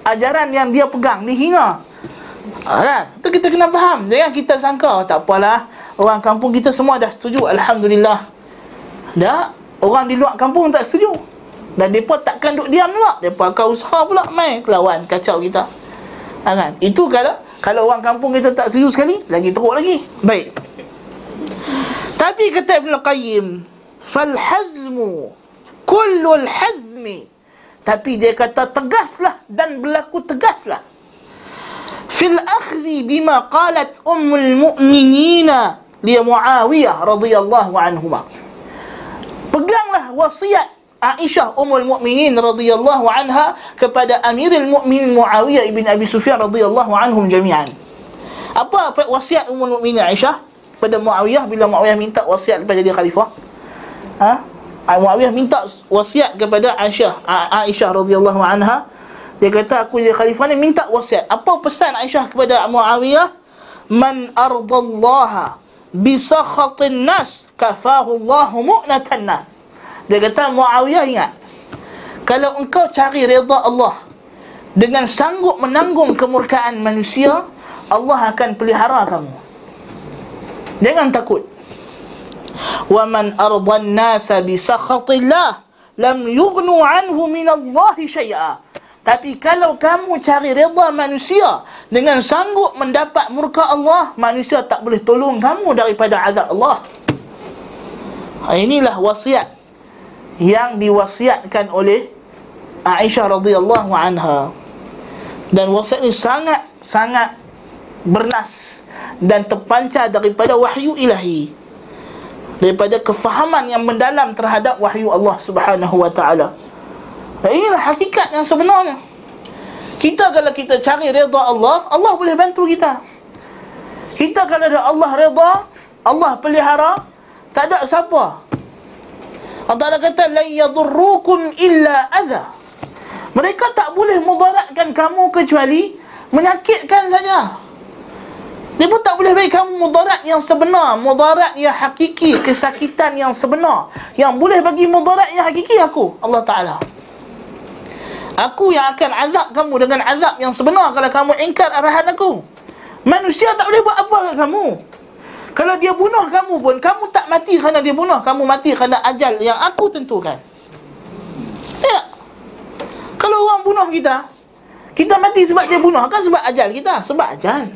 A: Ajaran yang dia pegang ni hina. Ha, Kan? Itu kita kena faham. Jangan kita sangka. Tak apalah Orang kampung kita semua dah setuju Alhamdulillah. Dah Orang di luar kampung tak setuju. Dan mereka takkan duduk diam juga Mereka akan usaha pula main kelawan Kacau kita. Ha, kan? Itu kalau Kalau orang kampung kita tak setuju sekali Lagi teruk lagi. Baik. Tapi kata Ibn Qayyim Falhazmu Kullul hazmi. Tapi dia kata tegaslah Dan berlaku tegaslah. Fil akhzi bima qalat ummul mu'minina Li Muawiyah radhiyallahu anhumah peganglah wasiat Aisyah Ummul Mukminin radhiyallahu anha kepada Amirul Mukminin Muawiyah ibn Abi Sufyan radhiyallahu anhum jami'an. Apa wasiat Ummul Mukminin Aisyah pada Muawiyah bila Muawiyah minta wasiat kepada dia khalifah? Ha? Muawiyah minta wasiat kepada Aisyah Aisyah radhiyallahu anha dia kata aku jadi khalifah ni minta wasiat. Apa pesan Aisyah kepada Muawiyah? Man ardallaha bi sakhatin nas kafahu Allah mu'natan nas. Dia kata Muawiyah ingat. Kalau engkau cari redha Allah dengan sanggup menanggung kemurkaan manusia, Allah akan pelihara kamu. Jangan takut. Wa man ardan nasa bi sakhatillah lam yughnu anhu min Allah syai'a. Tapi kalau kamu cari redha manusia dengan sanggup mendapat murka Allah, manusia tak boleh tolong kamu daripada azab Allah. Ha, inilah wasiat yang diwasiatkan oleh Aisyah radhiyallahu anha. Dan wasiat ini sangat sangat bernas dan terpancar daripada wahyu ilahi. Daripada kefahaman yang mendalam terhadap wahyu Allah Subhanahu wa taala. Dan inilah hakikat yang sebenarnya. Kita kalau kita cari redha Allah, Allah boleh bantu kita. Kita kalau ada Allah redha, Allah pelihara, tak ada siapa. Allah Ta'ala kata la yadurrukum illa adha. Mereka tak boleh mudaratkan kamu kecuali menyakitkan saja. Dia pun tak boleh bagi kamu mudarat yang sebenar mudarat yang hakiki kesakitan yang sebenar. Yang boleh bagi mudarat yang hakiki aku Allah Ta'ala Aku yang akan azab kamu dengan azab yang sebenar kalau kamu ingkar arahan aku. Manusia tak boleh buat apa kat kamu. Kalau dia bunuh kamu pun Kamu tak mati kerana dia bunuh. Kamu mati kerana ajal yang aku tentukan. Ya Kalau orang bunuh kita Kita mati sebab dia bunuh Kan sebab ajal kita? Sebab ajal.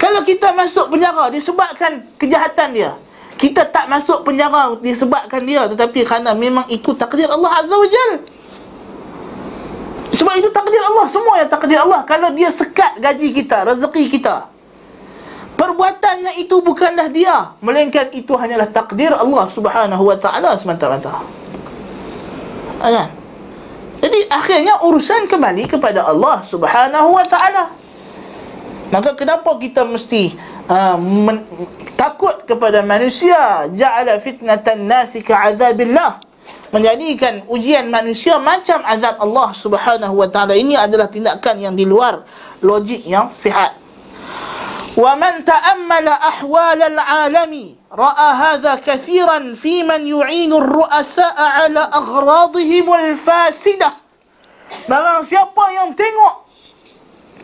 A: Kalau kita masuk penjara Disebabkan kejahatan dia. Kita tak masuk penjara Disebabkan dia. Tetapi kerana memang ikut takdir Allah Azza wa Jal Sebab itu takdir Allah Semua yang takdir Allah. Kalau dia sekat gaji kita Rezeki kita perbuatannya itu bukanlah dia melainkan itu hanyalah takdir Allah Subhanahu wa taala semata-mata. Kan? Jadi akhirnya urusan kembali kepada Allah Subhanahu wa taala. Maka kenapa kita mesti uh, men- takut kepada manusia? Ja'ala fitnatan nasi ka'adzabillah menjadikan ujian manusia macam azab Allah Subhanahu wa taala ini adalah tindakan yang di luar logik yang sihat. Wa man ta'ammala ahwal al-'alami ra'a hadha katiran fi man yu'inu ar-ru'asa'a 'ala aghradihim al-fasidah. Barang siapa yang tengok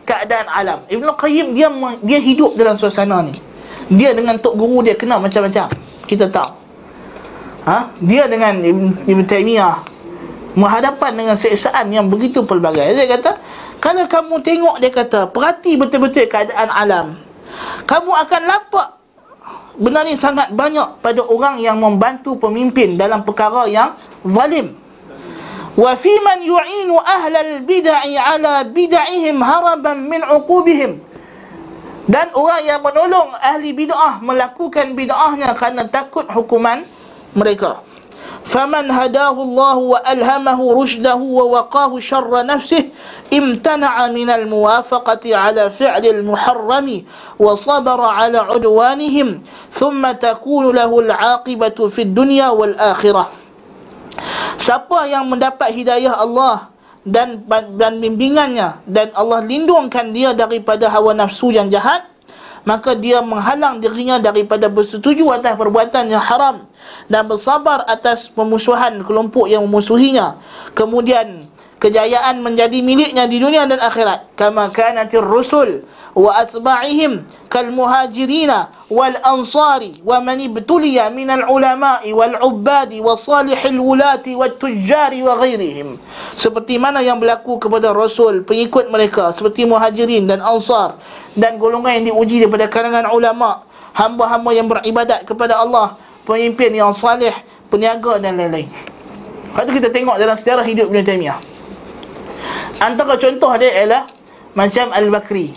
A: keadaan alam. ibn Qayyim dia dia hidup dalam suasana ni. Dia dengan tok guru dia kena macam-macam. Kita tahu. Ha? Dia dengan Ibn, Taymiyah menghadapan dengan seksaan yang begitu pelbagai. Dia kata, kalau kamu tengok dia kata, perhati betul-betul keadaan alam. Kamu akan lapak benar ni sangat banyak pada orang yang membantu pemimpin dalam perkara yang zalim wa fi man yu'inu ahlal bid'ah ala bid'ihim haraban min uqubihim dan orang yang menolong ahli bid'ah melakukan bid'ahnya kerana takut hukuman mereka. Faman hadahu Allah wa alhamahu rushdahu wa waqahu syarra nafsihi imtana'a min al-muwafaqati ala fi'li al-muharrami wa sabara ala udwanihim thumma takunu lahu al-aqibatu fi dunya wal akhirah. Siapa yang mendapat hidayah Allah dan dan bimbingannya dan Allah lindungkan dia daripada hawa nafsu yang jahat maka dia menghalang dirinya daripada bersetuju atas perbuatan yang haram dan bersabar atas pemusuhan kelompok yang memusuhinya. Kemudian kejayaan menjadi miliknya di dunia dan akhirat. Kama kanatir rusul wa atba'ihim kal muhajirina wal ansari wa man ibtuliya min al ulama'i wal ubbadi wa salihil wulati wat tujjari wa ghairihim. Seperti mana yang berlaku kepada rasul pengikut mereka seperti muhajirin dan ansar dan golongan yang diuji daripada kalangan ulama hamba-hamba yang beribadat kepada Allah pemimpin yang salih peniaga dan lain-lain. Lepas kita tengok dalam sejarah hidup Ibn Taymiyah Antara contoh dia ialah Macam Al-Bakri.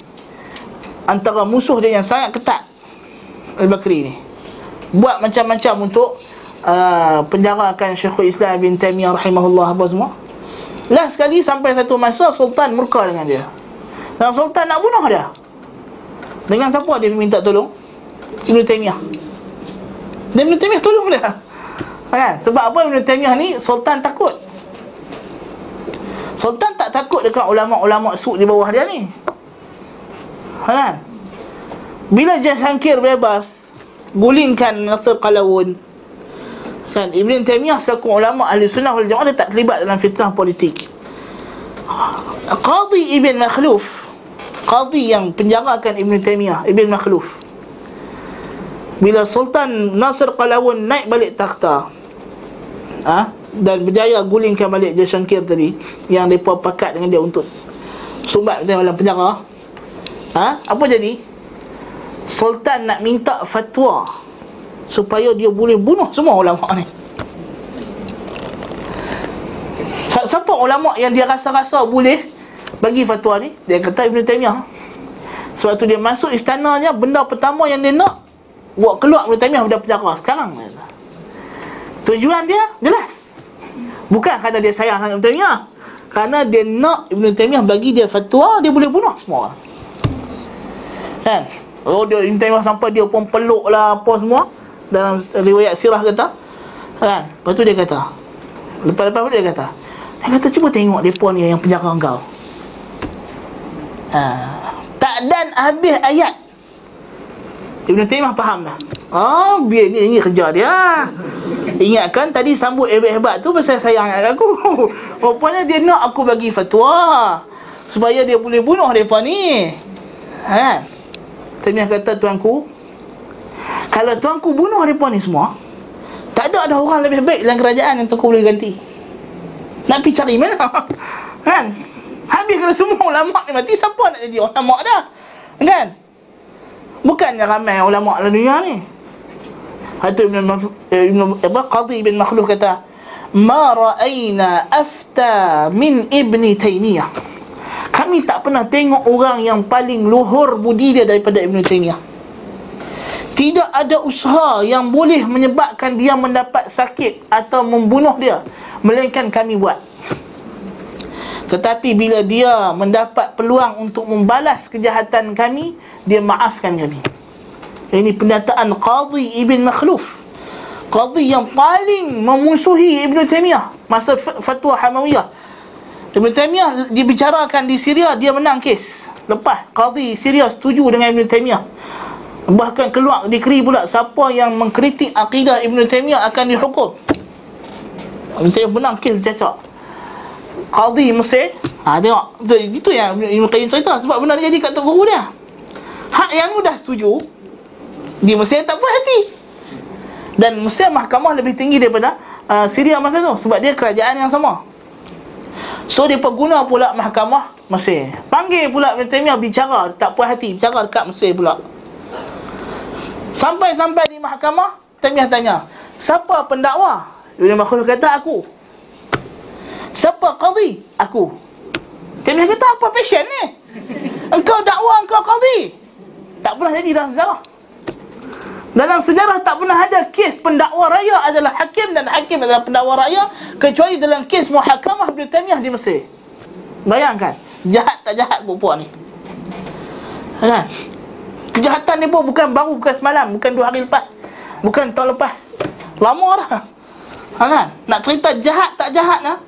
A: Antara musuh dia yang sangat ketat Al-Bakri ni. Buat macam-macam untuk uh, penjarakan Syekhul Islam bin Taimiyah rahimahullah apa semua. Last sekali sampai satu masa sultan murka dengan dia. Dan sultan nak bunuh dia. Dengan siapa dia minta tolong? Ibn Taimiyah dan Ibn Taimiyah tolong dia. Kan? Sebab apa Ibn Taimiyah ni? Sultan takut Sultan tak takut dekat ulama-ulama suk di bawah dia ni. Kan bila Jahangir bebas gulingkan Nasir Qalawun kan? Ibn Taymiyah selaku ulama ahli sunnah wal jamaah tak terlibat dalam fitnah politik. Qadi Ibn Makhluf Qadi yang penjarakan Ibn Taymiyah Ibn Makhluf. Bila Sultan Nasir Qalawun naik balik takhta ha? Dan berjaya gulingkan balik Jahangir tadi yang mereka pakat dengan dia untuk sumbat dalam penjara. Ha? Apa jadi? Sultan nak minta fatwa Supaya dia boleh bunuh semua ulama ni. Siapa ulama yang dia rasa-rasa boleh Bagi fatwa ni? Dia kata Ibn Taymiyah. Sebab tu dia masuk istananya Benda pertama yang dia nak Buat keluar Ibn Taymiyah Benda penjara Sekarang Tujuan dia jelas Bukan kerana dia sayang sangat Ibn Taymiyah Kerana dia nak Ibn Taymiyah bagi dia fatwa Dia boleh bunuh semua orang Kan? Oh dia Ibn sampai dia pun peluk lah apa semua dalam riwayat sirah kata. Kan? Lepas tu dia kata. Lepas-lepas dia kata. Dia kata cuba tengok depa ni yang penjara engkau. Ha. Tak dan habis ayat. Ibn Taimiyah faham dah. Oh, biar ni ini kerja dia. Ingatkan tadi sambut hebat-hebat tu pasal sayang aku. Rupanya dia nak aku bagi fatwa supaya dia boleh bunuh depa ni. Ha. Taimiyah kata tuanku Kalau tuanku bunuh mereka ni semua Tak ada ada orang lebih baik dalam kerajaan yang tuanku boleh ganti Nak pergi cari mana Kan Habis kalau semua ulama ni mati Siapa nak jadi ulama dah Kan Bukannya ramai ulama dalam dunia ni Hatu Ibn, Ibn apa, Qadhi bin Makhluf kata Ma ra'ayna afta min ibni Taymiyah. Kami tak pernah tengok orang yang paling luhur budi dia daripada Ibn Taymiyah. Tidak ada usaha yang boleh menyebabkan dia mendapat sakit atau membunuh dia melainkan kami buat. Tetapi bila dia mendapat peluang untuk membalas kejahatan kami dia maafkan kami ini pendataan Qadhi Ibn Makhluf. Qadhi yang paling memusuhi Ibn Taymiyah masa fatwa Hamawiyah. Ibn Taymiyah dibicarakan di Syria dia menang kes. Lepas qadi Syria setuju dengan Ibn Taymiyah. Bahkan keluar dikri pula siapa yang mengkritik akidah Ibn Taymiyah akan dihukum. Ibn Taymiyah menang kes cacak Qadhi Mesir Ha tengok. Itu, itu yang Ibn Qayyim cerita Sebab benda ni jadi kat Tok Guru dia. Hak yang dah setuju Di Mesir tak puas hati. Dan Mesir mahkamah lebih tinggi daripada uh, Syria masa tu. Sebab dia kerajaan yang sama. So dia guna pula mahkamah Mesir. Panggil pula Ibn Taymiyah bicara. Tak puas hati. Bicara dekat Mesir pula. Sampai-sampai di mahkamah Taymiyah tanya Siapa pendakwa? Ibn Makhluf kata aku. Siapa qadhi? Aku. Taymiyah kata apa passion ni? Engkau dakwa engkau qadhi. Tak pernah jadi dalam sejarah dalam sejarah tak pernah ada kes pendakwa raya adalah hakim dan hakim adalah pendakwa raya kecuali dalam kes muhakamah Taymiyah di Mesir. Bayangkan, jahat tak jahat perempuan ni. Kan? Kejahatan ni pun bukan baru bukan semalam, bukan dua hari lepas. Bukan tahun lepas. Lama dah. Ha, kan? Nak cerita jahat tak jahat lah.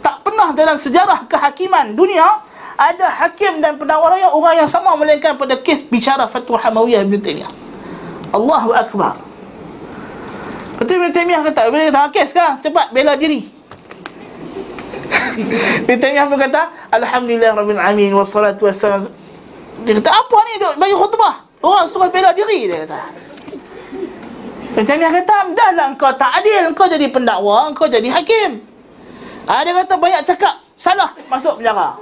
A: Tak pernah dalam sejarah kehakiman dunia ada hakim dan pendakwa raya orang yang sama melainkan pada kes bicara fatwa Hamawiyah Ibn Taymiyah. Allahu Akbar Betul Ibn Taymiyah kata Bila kata okey sekarang cepat bela diri Ibn Taymiyah pun kata Alhamdulillah Rabbil Alamin Wassalatu wassalam Dia kata apa ni duk bagi khutbah Orang suruh bela diri dia kata Ibn Taymiyah kata Dah lah engkau tak adil Engkau jadi pendakwa Engkau jadi hakim ha, Dia kata banyak cakap Salah masuk penjara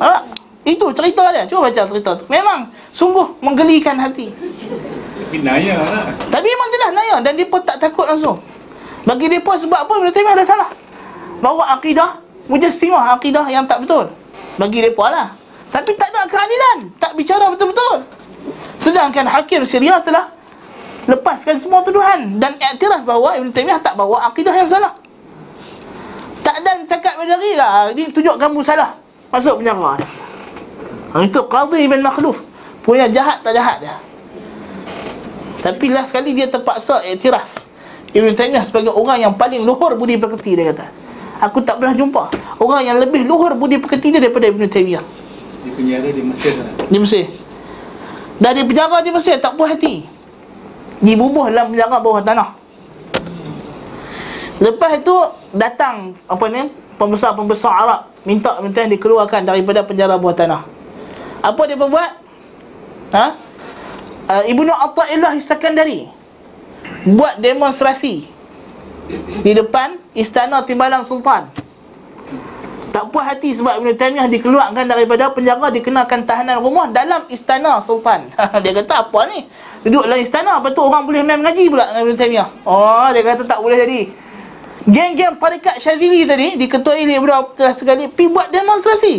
A: ha? Itu cerita dia. Cuba baca cerita tu. Memang sungguh menggelikan hati.
C: Tapi naya lah.
A: Tapi memang jelas naya dan dia pun tak takut langsung. Bagi dia pun sebab apa? Ibn Taymiyah ada salah. Bawa akidah mujassimah akidah yang tak betul. Bagi dia pun lah. Tapi tak ada keadilan. Tak bicara betul-betul. Sedangkan hakim Syria telah lepaskan semua tuduhan dan iktiraf bahawa Ibn Taymiyah tak bawa akidah yang salah. Tak dan cakap berdiri lah. Ini tunjuk kamu salah. Masuk penjara. Ha, itu Qadhi bin Makhluf Punya jahat tak jahat dia Tapi last sekali dia terpaksa iktiraf Ibn Taymiyah sebagai orang yang paling luhur budi pekerti dia kata Aku tak pernah jumpa Orang yang lebih luhur budi pekerti dia daripada Ibn Taymiyah
C: Di penjara di Mesir lah.
A: Di Mesir Dah di penjara di Mesir tak puas hati Dibubuh dalam penjara bawah tanah Lepas itu datang apa ni pembesar-pembesar Arab minta minta dikeluarkan daripada penjara bawah tanah. Apa dia buat? Ha? Uh, Ibnu Athaillah Sakandari buat demonstrasi di depan istana Timbalan Sultan. Tak puas hati sebab Ibn Taymiyah dikeluarkan daripada penjara dikenakan tahanan rumah dalam istana Sultan. dia kata apa ni? Duduk dalam istana apa tu orang boleh main mengaji pula dengan Ibn Taymiyah. Oh, dia kata tak boleh jadi. Geng-geng tarikat Syazili tadi diketuai oleh Ibn Abdullah sekali pergi buat demonstrasi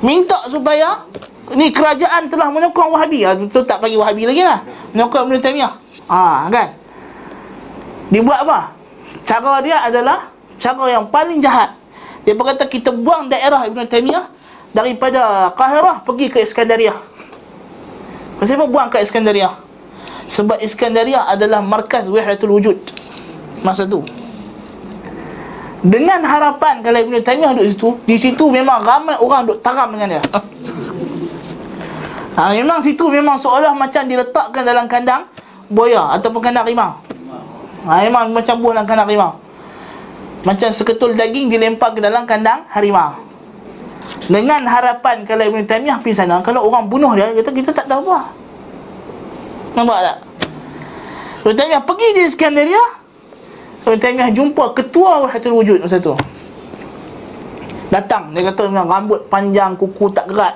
A: minta supaya ni kerajaan telah menyokong Wahabi. Ha, betul tak bagi Wahabi lagi lah. Menyokong Ibn Taymiyah. Ha, kan? Dia buat apa? Cara dia adalah cara yang paling jahat. Dia berkata kita buang daerah Ibn Taymiyah daripada Qahirah pergi ke Iskandariah. Kenapa buang ke Iskandariah? Sebab Iskandariah adalah markas Wahdatul Wujud masa tu dengan harapan kalau Ibn Taymiyah duduk situ di situ memang ramai orang duduk taram dengan dia ha, memang situ memang seolah macam diletakkan dalam kandang boya ataupun kandang rimau. Ha, memang macam buah dalam kandang rimau. Macam seketul daging dilempar ke dalam kandang harimau. Dengan harapan kalau Ibn Taymiyah pergi sana kalau orang bunuh dia kita kita tak tahu apa nampak tak? Ibn Taymiyah pergi di Skandaria Ibn Taymiyah jumpa ketua Wahdatul Wujud masa tu. Datang Dia kata dengan rambut panjang Kuku tak gerat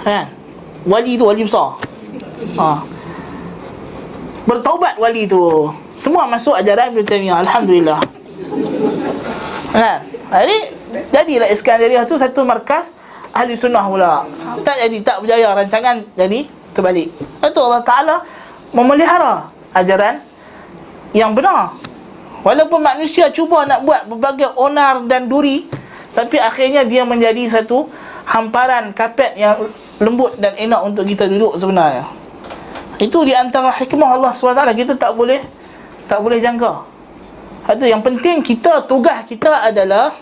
A: Kan Wali tu wali besar. Ha. Bertaubat wali tu. Semua masuk ajaran Ibn Taymiyah Alhamdulillah. Kan? Jadi Jadilah Iskandariah tu Satu markas Ahli sunnah pula. Tak jadi Tak berjaya rancangan Jadi Terbalik. Itu Allah Ta'ala Memelihara Ajaran Yang benar. Walaupun manusia cuba nak buat berbagai onar dan duri Tapi akhirnya dia menjadi satu Hamparan kapet yang lembut dan enak untuk kita duduk sebenarnya. Itu di antara hikmah Allah SWT Kita tak boleh Tak boleh jangka. Itu yang penting kita tugas kita adalah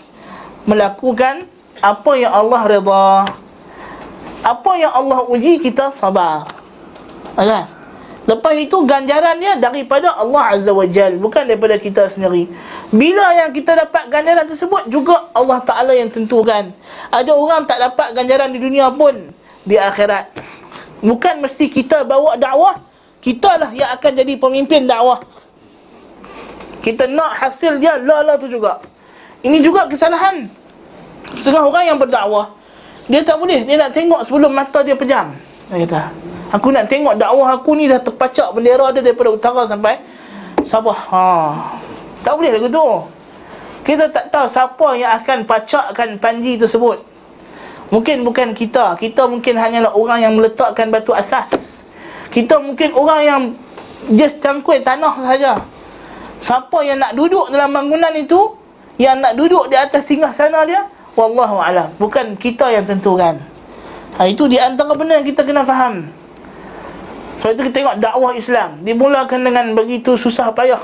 A: Melakukan Apa yang Allah reda. Apa yang Allah uji kita sabar. Kan? Lepas itu ganjaran dia daripada Allah Azza wa Jal Bukan daripada kita sendiri. Bila yang kita dapat ganjaran tersebut Juga Allah Ta'ala yang tentukan. Ada orang tak dapat ganjaran di dunia pun Di akhirat. Bukan mesti kita bawa dakwah Kita lah yang akan jadi pemimpin dakwah. Kita nak hasil dia lah tu juga. Ini juga kesalahan. Setengah orang yang berdakwah Dia tak boleh. Dia nak tengok sebelum mata dia pejam. Dia kata Aku nak tengok dakwah aku ni dah terpacak bendera dia daripada utara sampai Sabah. Ha. Tak boleh lagu tu. Kita tak tahu siapa yang akan pacakkan panji tersebut. Mungkin bukan kita. Kita mungkin hanyalah orang yang meletakkan batu asas. Kita mungkin orang yang just cangkui tanah saja. Siapa yang nak duduk dalam bangunan itu, yang nak duduk di atas singgah sana dia, wallahu alam. Bukan kita yang tentukan. Ha, itu di antara benda yang kita kena faham. Sebab itu kita tengok dakwah Islam Dimulakan dengan begitu susah payah.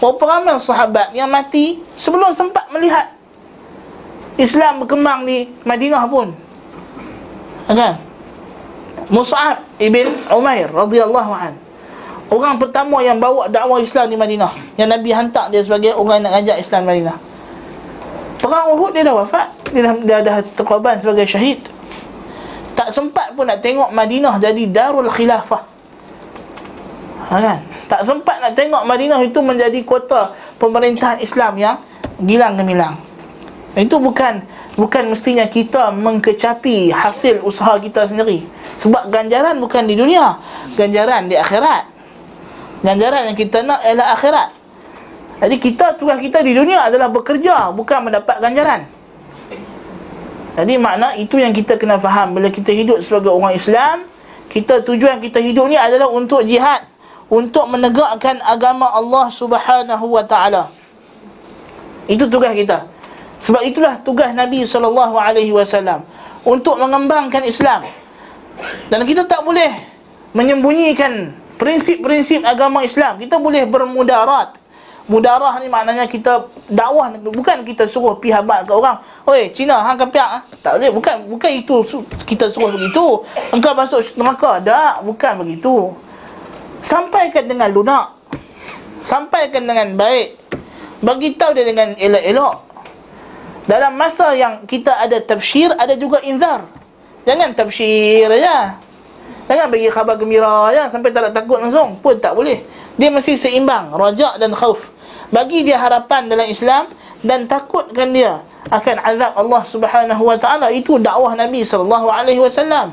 A: Berapa ramai sahabat yang mati Sebelum sempat melihat Islam berkembang di Madinah pun. Kan? Mus'ab ibn Umair radhiyallahu an. Orang pertama yang bawa dakwah Islam di Madinah Yang Nabi hantar dia sebagai orang yang nak ajak Islam di Madinah. Perang Uhud dia dah wafat. Dia dah, dia dah terkorban sebagai syahid. Tak sempat pun nak tengok Madinah jadi Darul Khilafah ha, kan? Tak sempat nak tengok Madinah itu menjadi kota pemerintahan Islam yang gilang gemilang. Itu bukan bukan mestinya kita mengkecapi hasil usaha kita sendiri. Sebab ganjaran bukan di dunia, ganjaran di akhirat. Ganjaran yang kita nak ialah akhirat. Jadi kita tugas kita di dunia adalah bekerja, bukan mendapat ganjaran. Jadi makna itu yang kita kena faham bila kita hidup sebagai orang Islam, kita tujuan kita hidup ni adalah untuk jihad untuk menegakkan agama Allah Subhanahu wa taala. Itu tugas kita. Sebab itulah tugas Nabi sallallahu alaihi wasallam untuk mengembangkan Islam. Dan kita tak boleh menyembunyikan prinsip-prinsip agama Islam. Kita boleh bermudarat. Mudarah ni maknanya kita dakwah bukan kita suruh pi habat ke orang. Oi, Cina hang kapiak ah. Tak boleh, bukan bukan itu kita suruh begitu. Engkau masuk neraka. Tak, bukan begitu. Sampaikan dengan lunak. Sampaikan dengan baik. Bagi tahu dia dengan elok-elok. Dalam masa yang kita ada tafsir Ada juga inzar. Jangan tafsir aja. Jangan bagi khabar gembira aja Sampai tak nak takut langsung. Pun tak boleh. Dia mesti seimbang Rajak dan khauf. Bagi dia harapan dalam Islam Dan takutkan dia Akan azab Allah subhanahu wa ta'ala. Itu dakwah Nabi sallallahu alaihi wasallam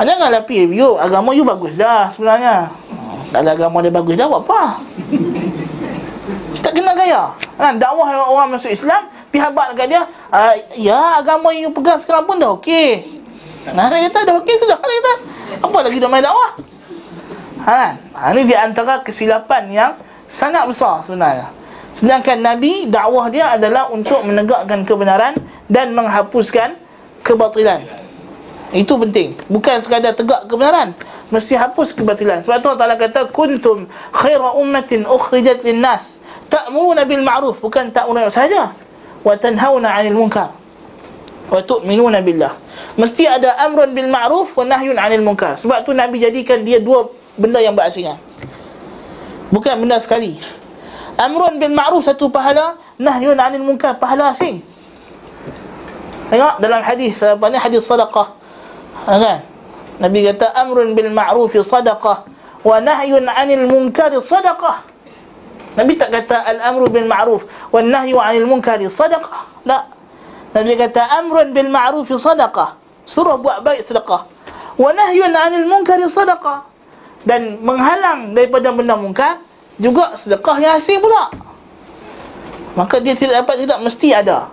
A: Ah, janganlah pi you agama you bagus dah sebenarnya. Kalau agama dia bagus dah buat apa? tak kena gaya. Kan dakwah orang masuk Islam, pi habat dekat dia, uh, ya agama you pegang sekarang pun dah okey. Nah, dia kata dah okey sudah dia kata. Apa lagi nak main dakwah? Ha, ha ni di antara kesilapan yang sangat besar sebenarnya. Sedangkan Nabi dakwah dia adalah untuk menegakkan kebenaran dan menghapuskan kebatilan. Itu penting. Bukan sekadar tegak kebenaran. Mesti hapus kebatilan. Sebab tu Allah kata kuntum khaira ummatin ukhrijat linnas ta'muruna bil ma'ruf bukan ta'muruna saja wa tanhauna 'anil munkar wa tu'minuna billah. Mesti ada amrun bil ma'ruf wa nahyun 'anil munkar. Sebab tu Nabi jadikan dia dua benda yang berasingan. Bukan benda sekali. Amrun bil ma'ruf satu pahala, nahyun 'anil munkar pahala asing. Tengok dalam hadis apa ni hadis sedekah ha, kan? Nabi kata amrun bil ma'ruf sadaqah wa nahyun 'anil munkari sadaqah. Nabi tak kata al-amru bil ma'ruf wa nahyu 'anil munkari sadaqah. La. Nabi kata amrun bil ma'ruf sadaqah. Suruh buat baik sedekah. Wa nahyun 'anil munkari sadaqah. Dan menghalang daripada benda mungkar juga sedekah yang asing pula. Maka dia tidak dapat tidak mesti ada.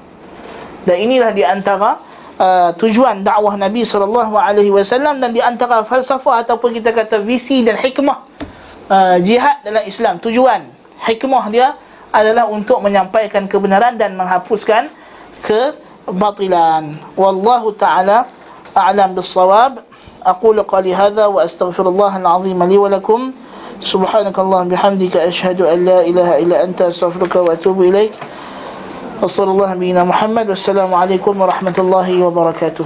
A: Dan inilah di antara uh, tujuan dakwah Nabi sallallahu alaihi wasallam dan di antara falsafah ataupun kita kata visi dan hikmah uh, jihad dalam Islam. Tujuan hikmah dia adalah untuk menyampaikan kebenaran dan menghapuskan kebatilan. Wallahu taala a'lam bis-shawab wa astaghfirullah al-azim li wa lakum. Subhanakallah bihamdika ashhadu an la ilaha illa anta astaghfiruka wa atubu ilaik وصلى الله نبينا محمد والسلام عليكم ورحمة الله وبركاته.